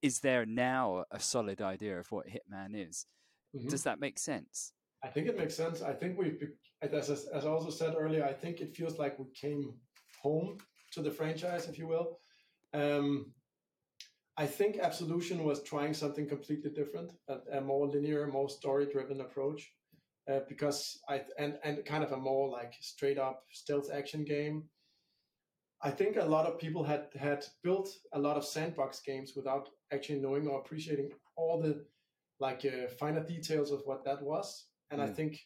Is there now a solid idea of what Hitman is? Mm-hmm. Does that make sense? I think it makes sense. I think we've, as as I also said earlier, I think it feels like we came home to the franchise, if you will. Um, I think Absolution was trying something completely different, a, a more linear, more story-driven approach, uh, because I and and kind of a more like straight up stealth action game. I think a lot of people had had built a lot of sandbox games without actually knowing or appreciating all the like uh, finer details of what that was. And mm. I think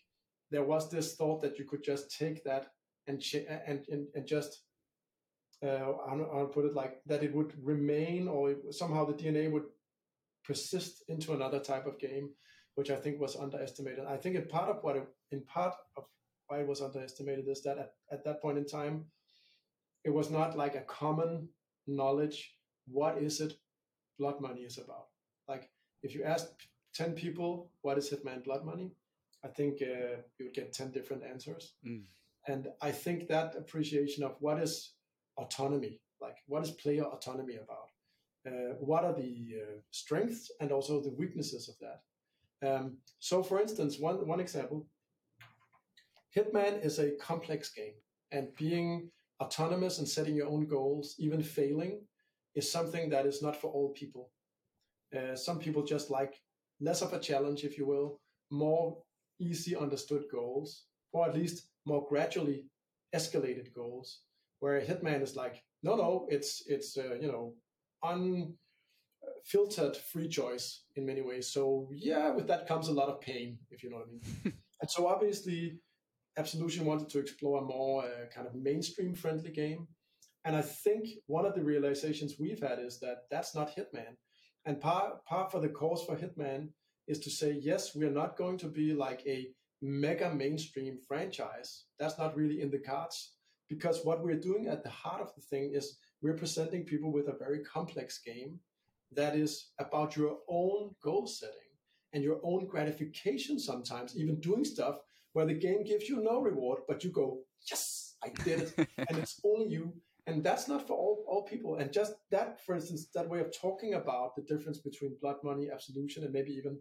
there was this thought that you could just take that and ch- and, and, and just uh, I'll, I'll, put it like that it would remain or it, somehow the DNA would persist into another type of game, which I think was underestimated. I think in part of what it, in part of why it was underestimated is that at, at that point in time, it was not like a common knowledge. What is it blood money is about? Like if you asked 10 people, what is Hitman Blood Money? I think uh, you would get 10 different answers. Mm. And I think that appreciation of what is autonomy, like what is player autonomy about? Uh, what are the uh, strengths and also the weaknesses of that? Um, so, for instance, one, one example Hitman is a complex game, and being autonomous and setting your own goals, even failing, is something that is not for all people. Uh, some people just like less of a challenge, if you will, more easy understood goals, or at least more gradually escalated goals where Hitman is like, no, no, it's it's uh, you know unfiltered free choice in many ways. So yeah, with that comes a lot of pain, if you know what I mean. and so obviously, Absolution wanted to explore a more uh, kind of mainstream friendly game. And I think one of the realizations we've had is that that's not Hitman. And part, part for the cause for Hitman is to say, yes, we are not going to be like a mega mainstream franchise. That's not really in the cards because what we're doing at the heart of the thing is we're presenting people with a very complex game that is about your own goal setting and your own gratification sometimes, even doing stuff where the game gives you no reward, but you go, yes, I did it. and it's only you. And that's not for all, all people. And just that, for instance, that way of talking about the difference between blood money, absolution, and maybe even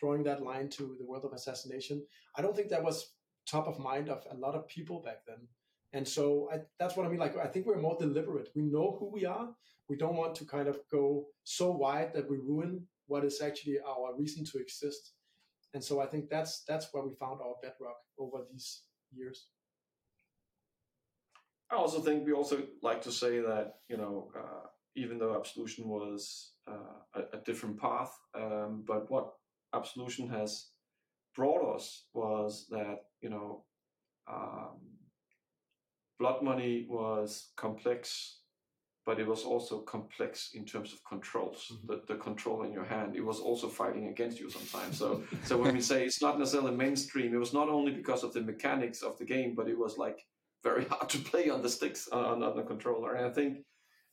drawing that line to the world of assassination, I don't think that was top of mind of a lot of people back then. And so I, that's what I mean. Like, I think we're more deliberate. We know who we are. We don't want to kind of go so wide that we ruin what is actually our reason to exist. And so I think that's that's where we found our bedrock over these years. I also think we also like to say that you know uh, even though absolution was uh, a, a, different path, um, but what absolution has brought us was that you know um, blood money was complex, but it was also complex in terms of controls. Mm-hmm. The, the control in your hand, it was also fighting against you sometimes. So, so when we say it's not necessarily mainstream, it was not only because of the mechanics of the game, but it was like very hard to play on the sticks on, on the controller. And I think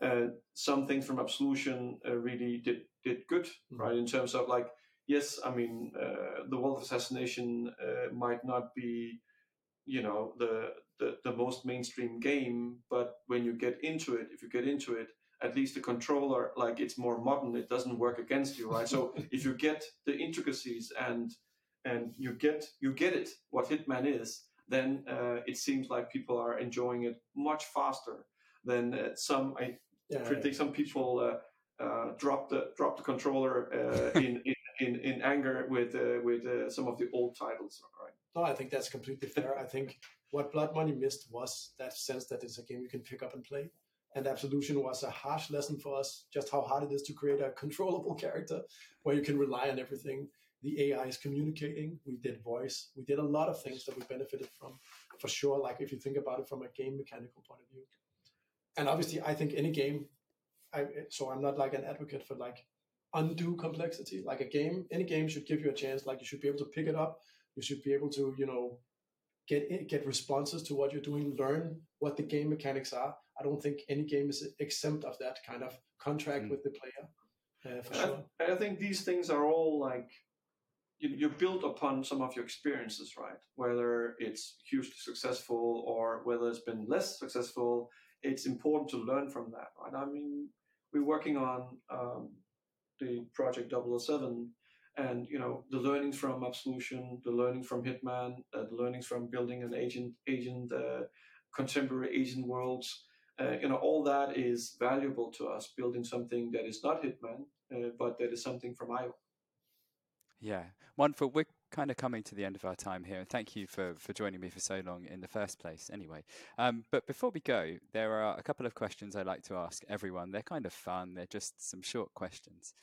uh, some things from Absolution uh, really did did good, mm-hmm. right? In terms of like, yes, I mean, uh, the World of Assassination uh, might not be, you know, the the, the most mainstream game but when you get into it if you get into it at least the controller like it's more modern it doesn't work against you right so if you get the intricacies and and you get you get it what hitman is then uh, it seems like people are enjoying it much faster than uh, some i yeah, predict yeah. some people uh, uh, drop the drop the controller uh, in, in, in in anger with uh, with some of the old titles right no i think that's completely fair i think what Blood Money missed was that sense that it's a game you can pick up and play. And Absolution was a harsh lesson for us, just how hard it is to create a controllable character where you can rely on everything. The AI is communicating. We did voice. We did a lot of things that we benefited from, for sure. Like if you think about it from a game mechanical point of view. And obviously, I think any game, I, so I'm not like an advocate for like undue complexity. Like a game, any game should give you a chance. Like you should be able to pick it up. You should be able to, you know, get get responses to what you're doing, learn what the game mechanics are. I don't think any game is exempt of that kind of contract mm. with the player. Uh, for sure. I, I, think these things are all like you, you build upon some of your experiences, right? Whether it's hugely successful or whether it's been less successful, it's important to learn from that, right? I mean, we're working on um, the project 007 and you know the learnings from absolution the learnings from hitman uh, the learnings from building an agent agent uh, contemporary agent worlds uh, you know all that is valuable to us building something that is not hitman uh, but that is something from io yeah. Wonderful. We're kind of coming to the end of our time here and thank you for for joining me for so long in the first place anyway. Um, but before we go there are a couple of questions i like to ask everyone. They're kind of fun. They're just some short questions.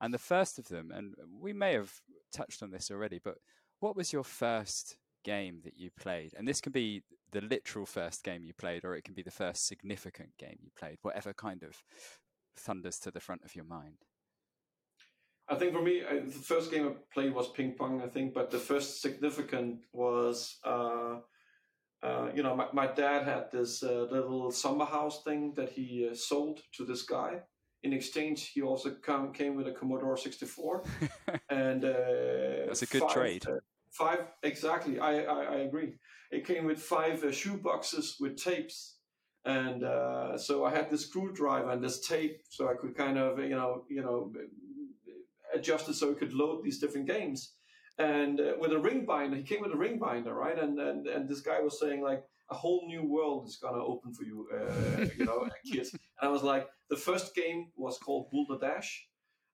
And the first of them, and we may have touched on this already, but what was your first game that you played? And this can be the literal first game you played, or it can be the first significant game you played, whatever kind of thunders to the front of your mind. I think for me, I, the first game I played was ping pong, I think, but the first significant was, uh, uh, you know, my, my, dad had this uh, little summer house thing that he uh, sold to this guy in exchange, he also come, came with a Commodore 64, and uh, that's a good five, trade. Uh, five exactly. I, I, I agree. It came with five uh, shoe boxes with tapes, and uh, so I had this screwdriver and this tape, so I could kind of you know you know adjust it so it could load these different games. And uh, with a ring binder, he came with a ring binder, right? And and and this guy was saying like a whole new world is gonna open for you, uh, you know, kids. And I was like, the first game was called Boulder Dash,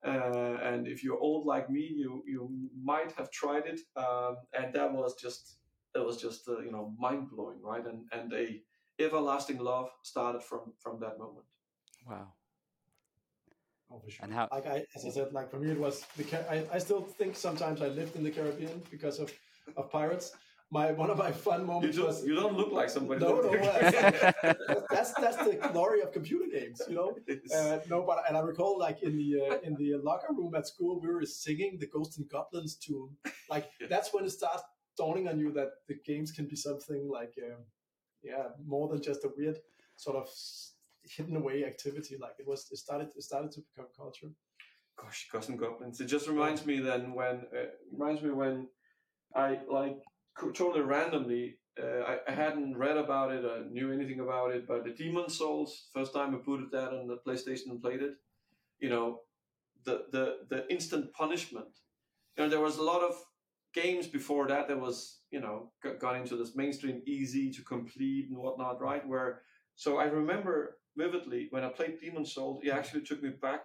uh, and if you're old like me, you you might have tried it, um, and that was just that was just uh, you know mind blowing, right? And and a everlasting love started from from that moment. Wow. Oh, for sure. And how? Like I, as I said, like for me, it was the. I, I still think sometimes I lived in the Caribbean because of of pirates. my one of my fun You, moments was you don't look like somebody. no, no, that's, that's that's the glory of computer games, you know. Uh, no, but and I recall like in the uh, in the locker room at school, we were singing the Ghosts and Goblins tune. Like that's when it starts dawning on you that the games can be something like, um, yeah, more than just a weird sort of s- hidden away activity. Like it was, it started, it started to become culture. gosh, Ghosts and Goblins. It just reminds me then when uh, reminds me when I like totally randomly. Uh, I, I hadn't read about it or knew anything about it, but the Demon's Souls first time I booted that on the PlayStation and played it, you know, the the the instant punishment. You know, there was a lot of games before that that was you know got, got into this mainstream easy to complete and whatnot, right? Where so I remember vividly when I played Demon's Souls, it actually took me back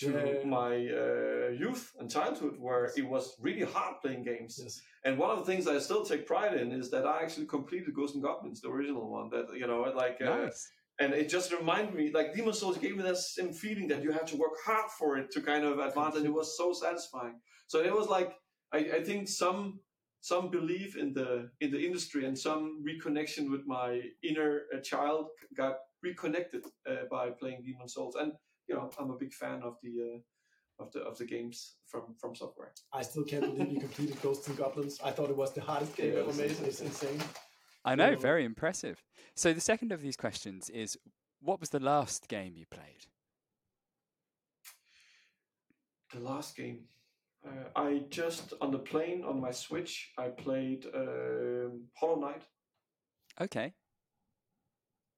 to Yeah. my uh, youth and childhood where it was really hard playing games. Yes. And one of the things I still take pride in is that I actually completed Ghosts and Goblins, the original one. That you know, like, uh, nice. and it just reminded me, like Demon's Souls gave me that same feeling that you have to work hard for it to kind of advance, and it was so satisfying. So it was like, I, I think some some belief in the in the industry and some reconnection with my inner uh, child got reconnected uh, by playing Demon's Souls, and you know, I'm a big fan of the. Uh, of the, of the games from, FromSoftware. I still can't believe you completed Ghosts and Goblins. I thought it was the hardest game Yeah, ever made. It's insane. I know, very impressive. So the second of these questions is, what was the last game you played? The last game. Uh, I just on the plane on my Switch. I played um, Hollow Knight. Okay.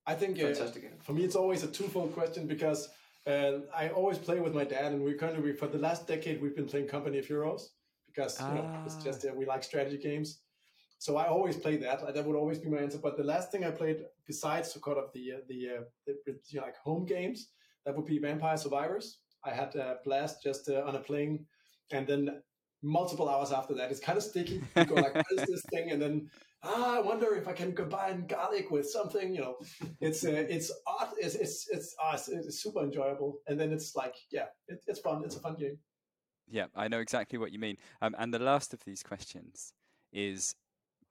I think uh, Fantastic game. for me it's always a twofold question because uh, I always play with my dad, and we kind of we, for the last decade we've been playing Company of Heroes because you know it's Ah. just uh, we like strategy games. So I always play that. That would always be my answer. But the last thing I played besides sort of the uh, the, uh, the you know, like home games that would be Vampire Survivors. I had a blast just uh, on a plane, and then multiple hours after that, it's kind of sticky. You go like, "What is this thing?" And then ah, I wonder if I can combine garlic with something. You know, it's uh, it's odd. It's it's it's, it's it's super enjoyable. And then it's like, yeah, it, it's fun. It's a fun game. Yeah, I know exactly what you mean. Um, and the last of these questions is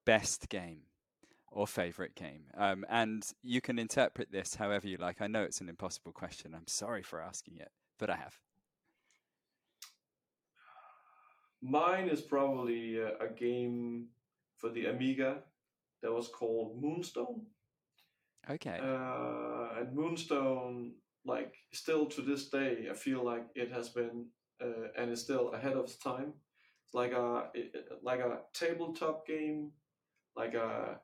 best game or favorite game. Um, and you can interpret this however you like. I know it's an impossible question. I'm sorry for asking it, but I have. Mine is probably uh, a game for the Amiga that was called Moonstone. Okay. Uh, and Moonstone, like still to this day, I feel like it has been uh, and is still ahead of its time. It's like a like a tabletop game, like a,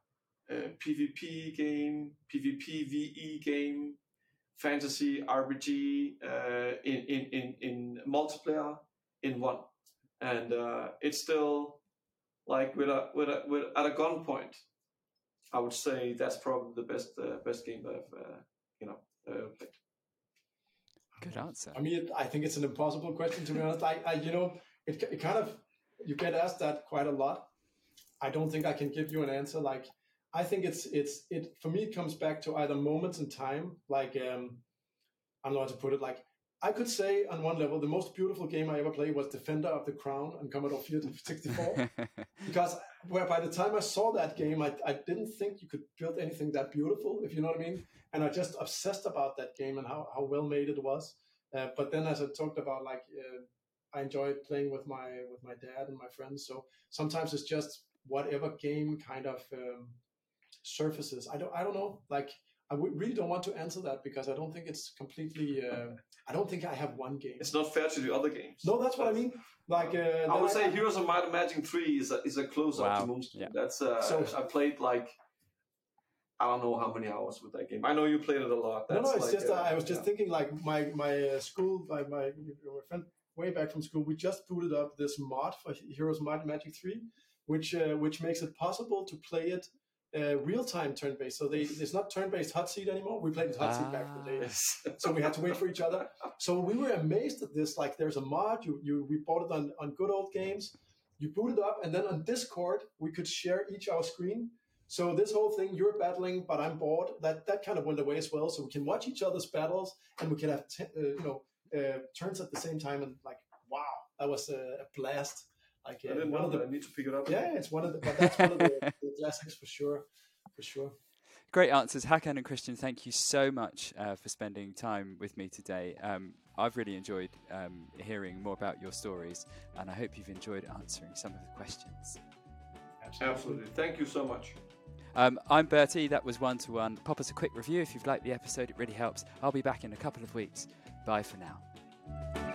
a PvP game, PvP VE game, fantasy RPG uh, in, in in in multiplayer in one, and uh, it's still like with a with a with at a gunpoint. I would say that's probably the best uh, best game that I've uh, you know uh, played. Good answer. I mean, I think it's an impossible question to be honest. I, I you know, it, it kind of you get asked that quite a lot. I don't think I can give you an answer. Like, I think it's it's it for me. It comes back to either moments in time, like um, I don't know how to put it. Like, I could say on one level, the most beautiful game I ever played was Defender of the Crown on Commodore 64. because where by the time I saw that game, I, I didn't think you could build anything that beautiful, if you know what I mean. And I just obsessed about that game and how, how well made it was. Uh, but then, as I talked about, like uh, I enjoyed playing with my with my dad and my friends. So sometimes it's just whatever game kind of um, surfaces. I don't I don't know. Like I w- really don't want to answer that because I don't think it's completely. Uh, I don't think I have one game. It's not fair to the other games. No, that's what I mean. Like uh, I would then say Heroes of Might and Magic Three is a is a close up Wow, to Moonstone. yeah. That's uh, So- I played like I don't know how many hours with that game. I know you played it a lot. No, That's no, it's like, just uh, uh, I was just yeah. thinking like my my uh, school, my, my my friend way back from school, we just booted up this mod for Heroes of Might and Magic Three, which uh, which makes it possible to play it uh, real time turn based. So they it's not turn based hot seat anymore. We played hot seat back in the day, so we had to wait for each other. So we were amazed at this. Like, there's a mod. You you we bought it on on good old games. You boot it up, and then on Discord we could share each our screen. So this whole thing, you're battling, but I'm bored. That that kind of went away as well. So we can watch each other's battles, and we can have t- uh, you know uh, turns at the same time. And like, wow, that was a, a blast. Like I uh, didn't one know of the that. I need to pick it up. yeah, it's one of the but that's one of the, the classics for sure, for sure. Great answers, Hakan and Christian. Thank you so much uh, for spending time with me today. Um, I've really enjoyed um, hearing more about your stories, and I hope you've enjoyed answering some of the questions. Absolutely. Thank you so much. Um, I'm Bertie. That was one to one. Pop us a quick review if you've liked the episode. It really helps. I'll be back in a couple of weeks. Bye for now.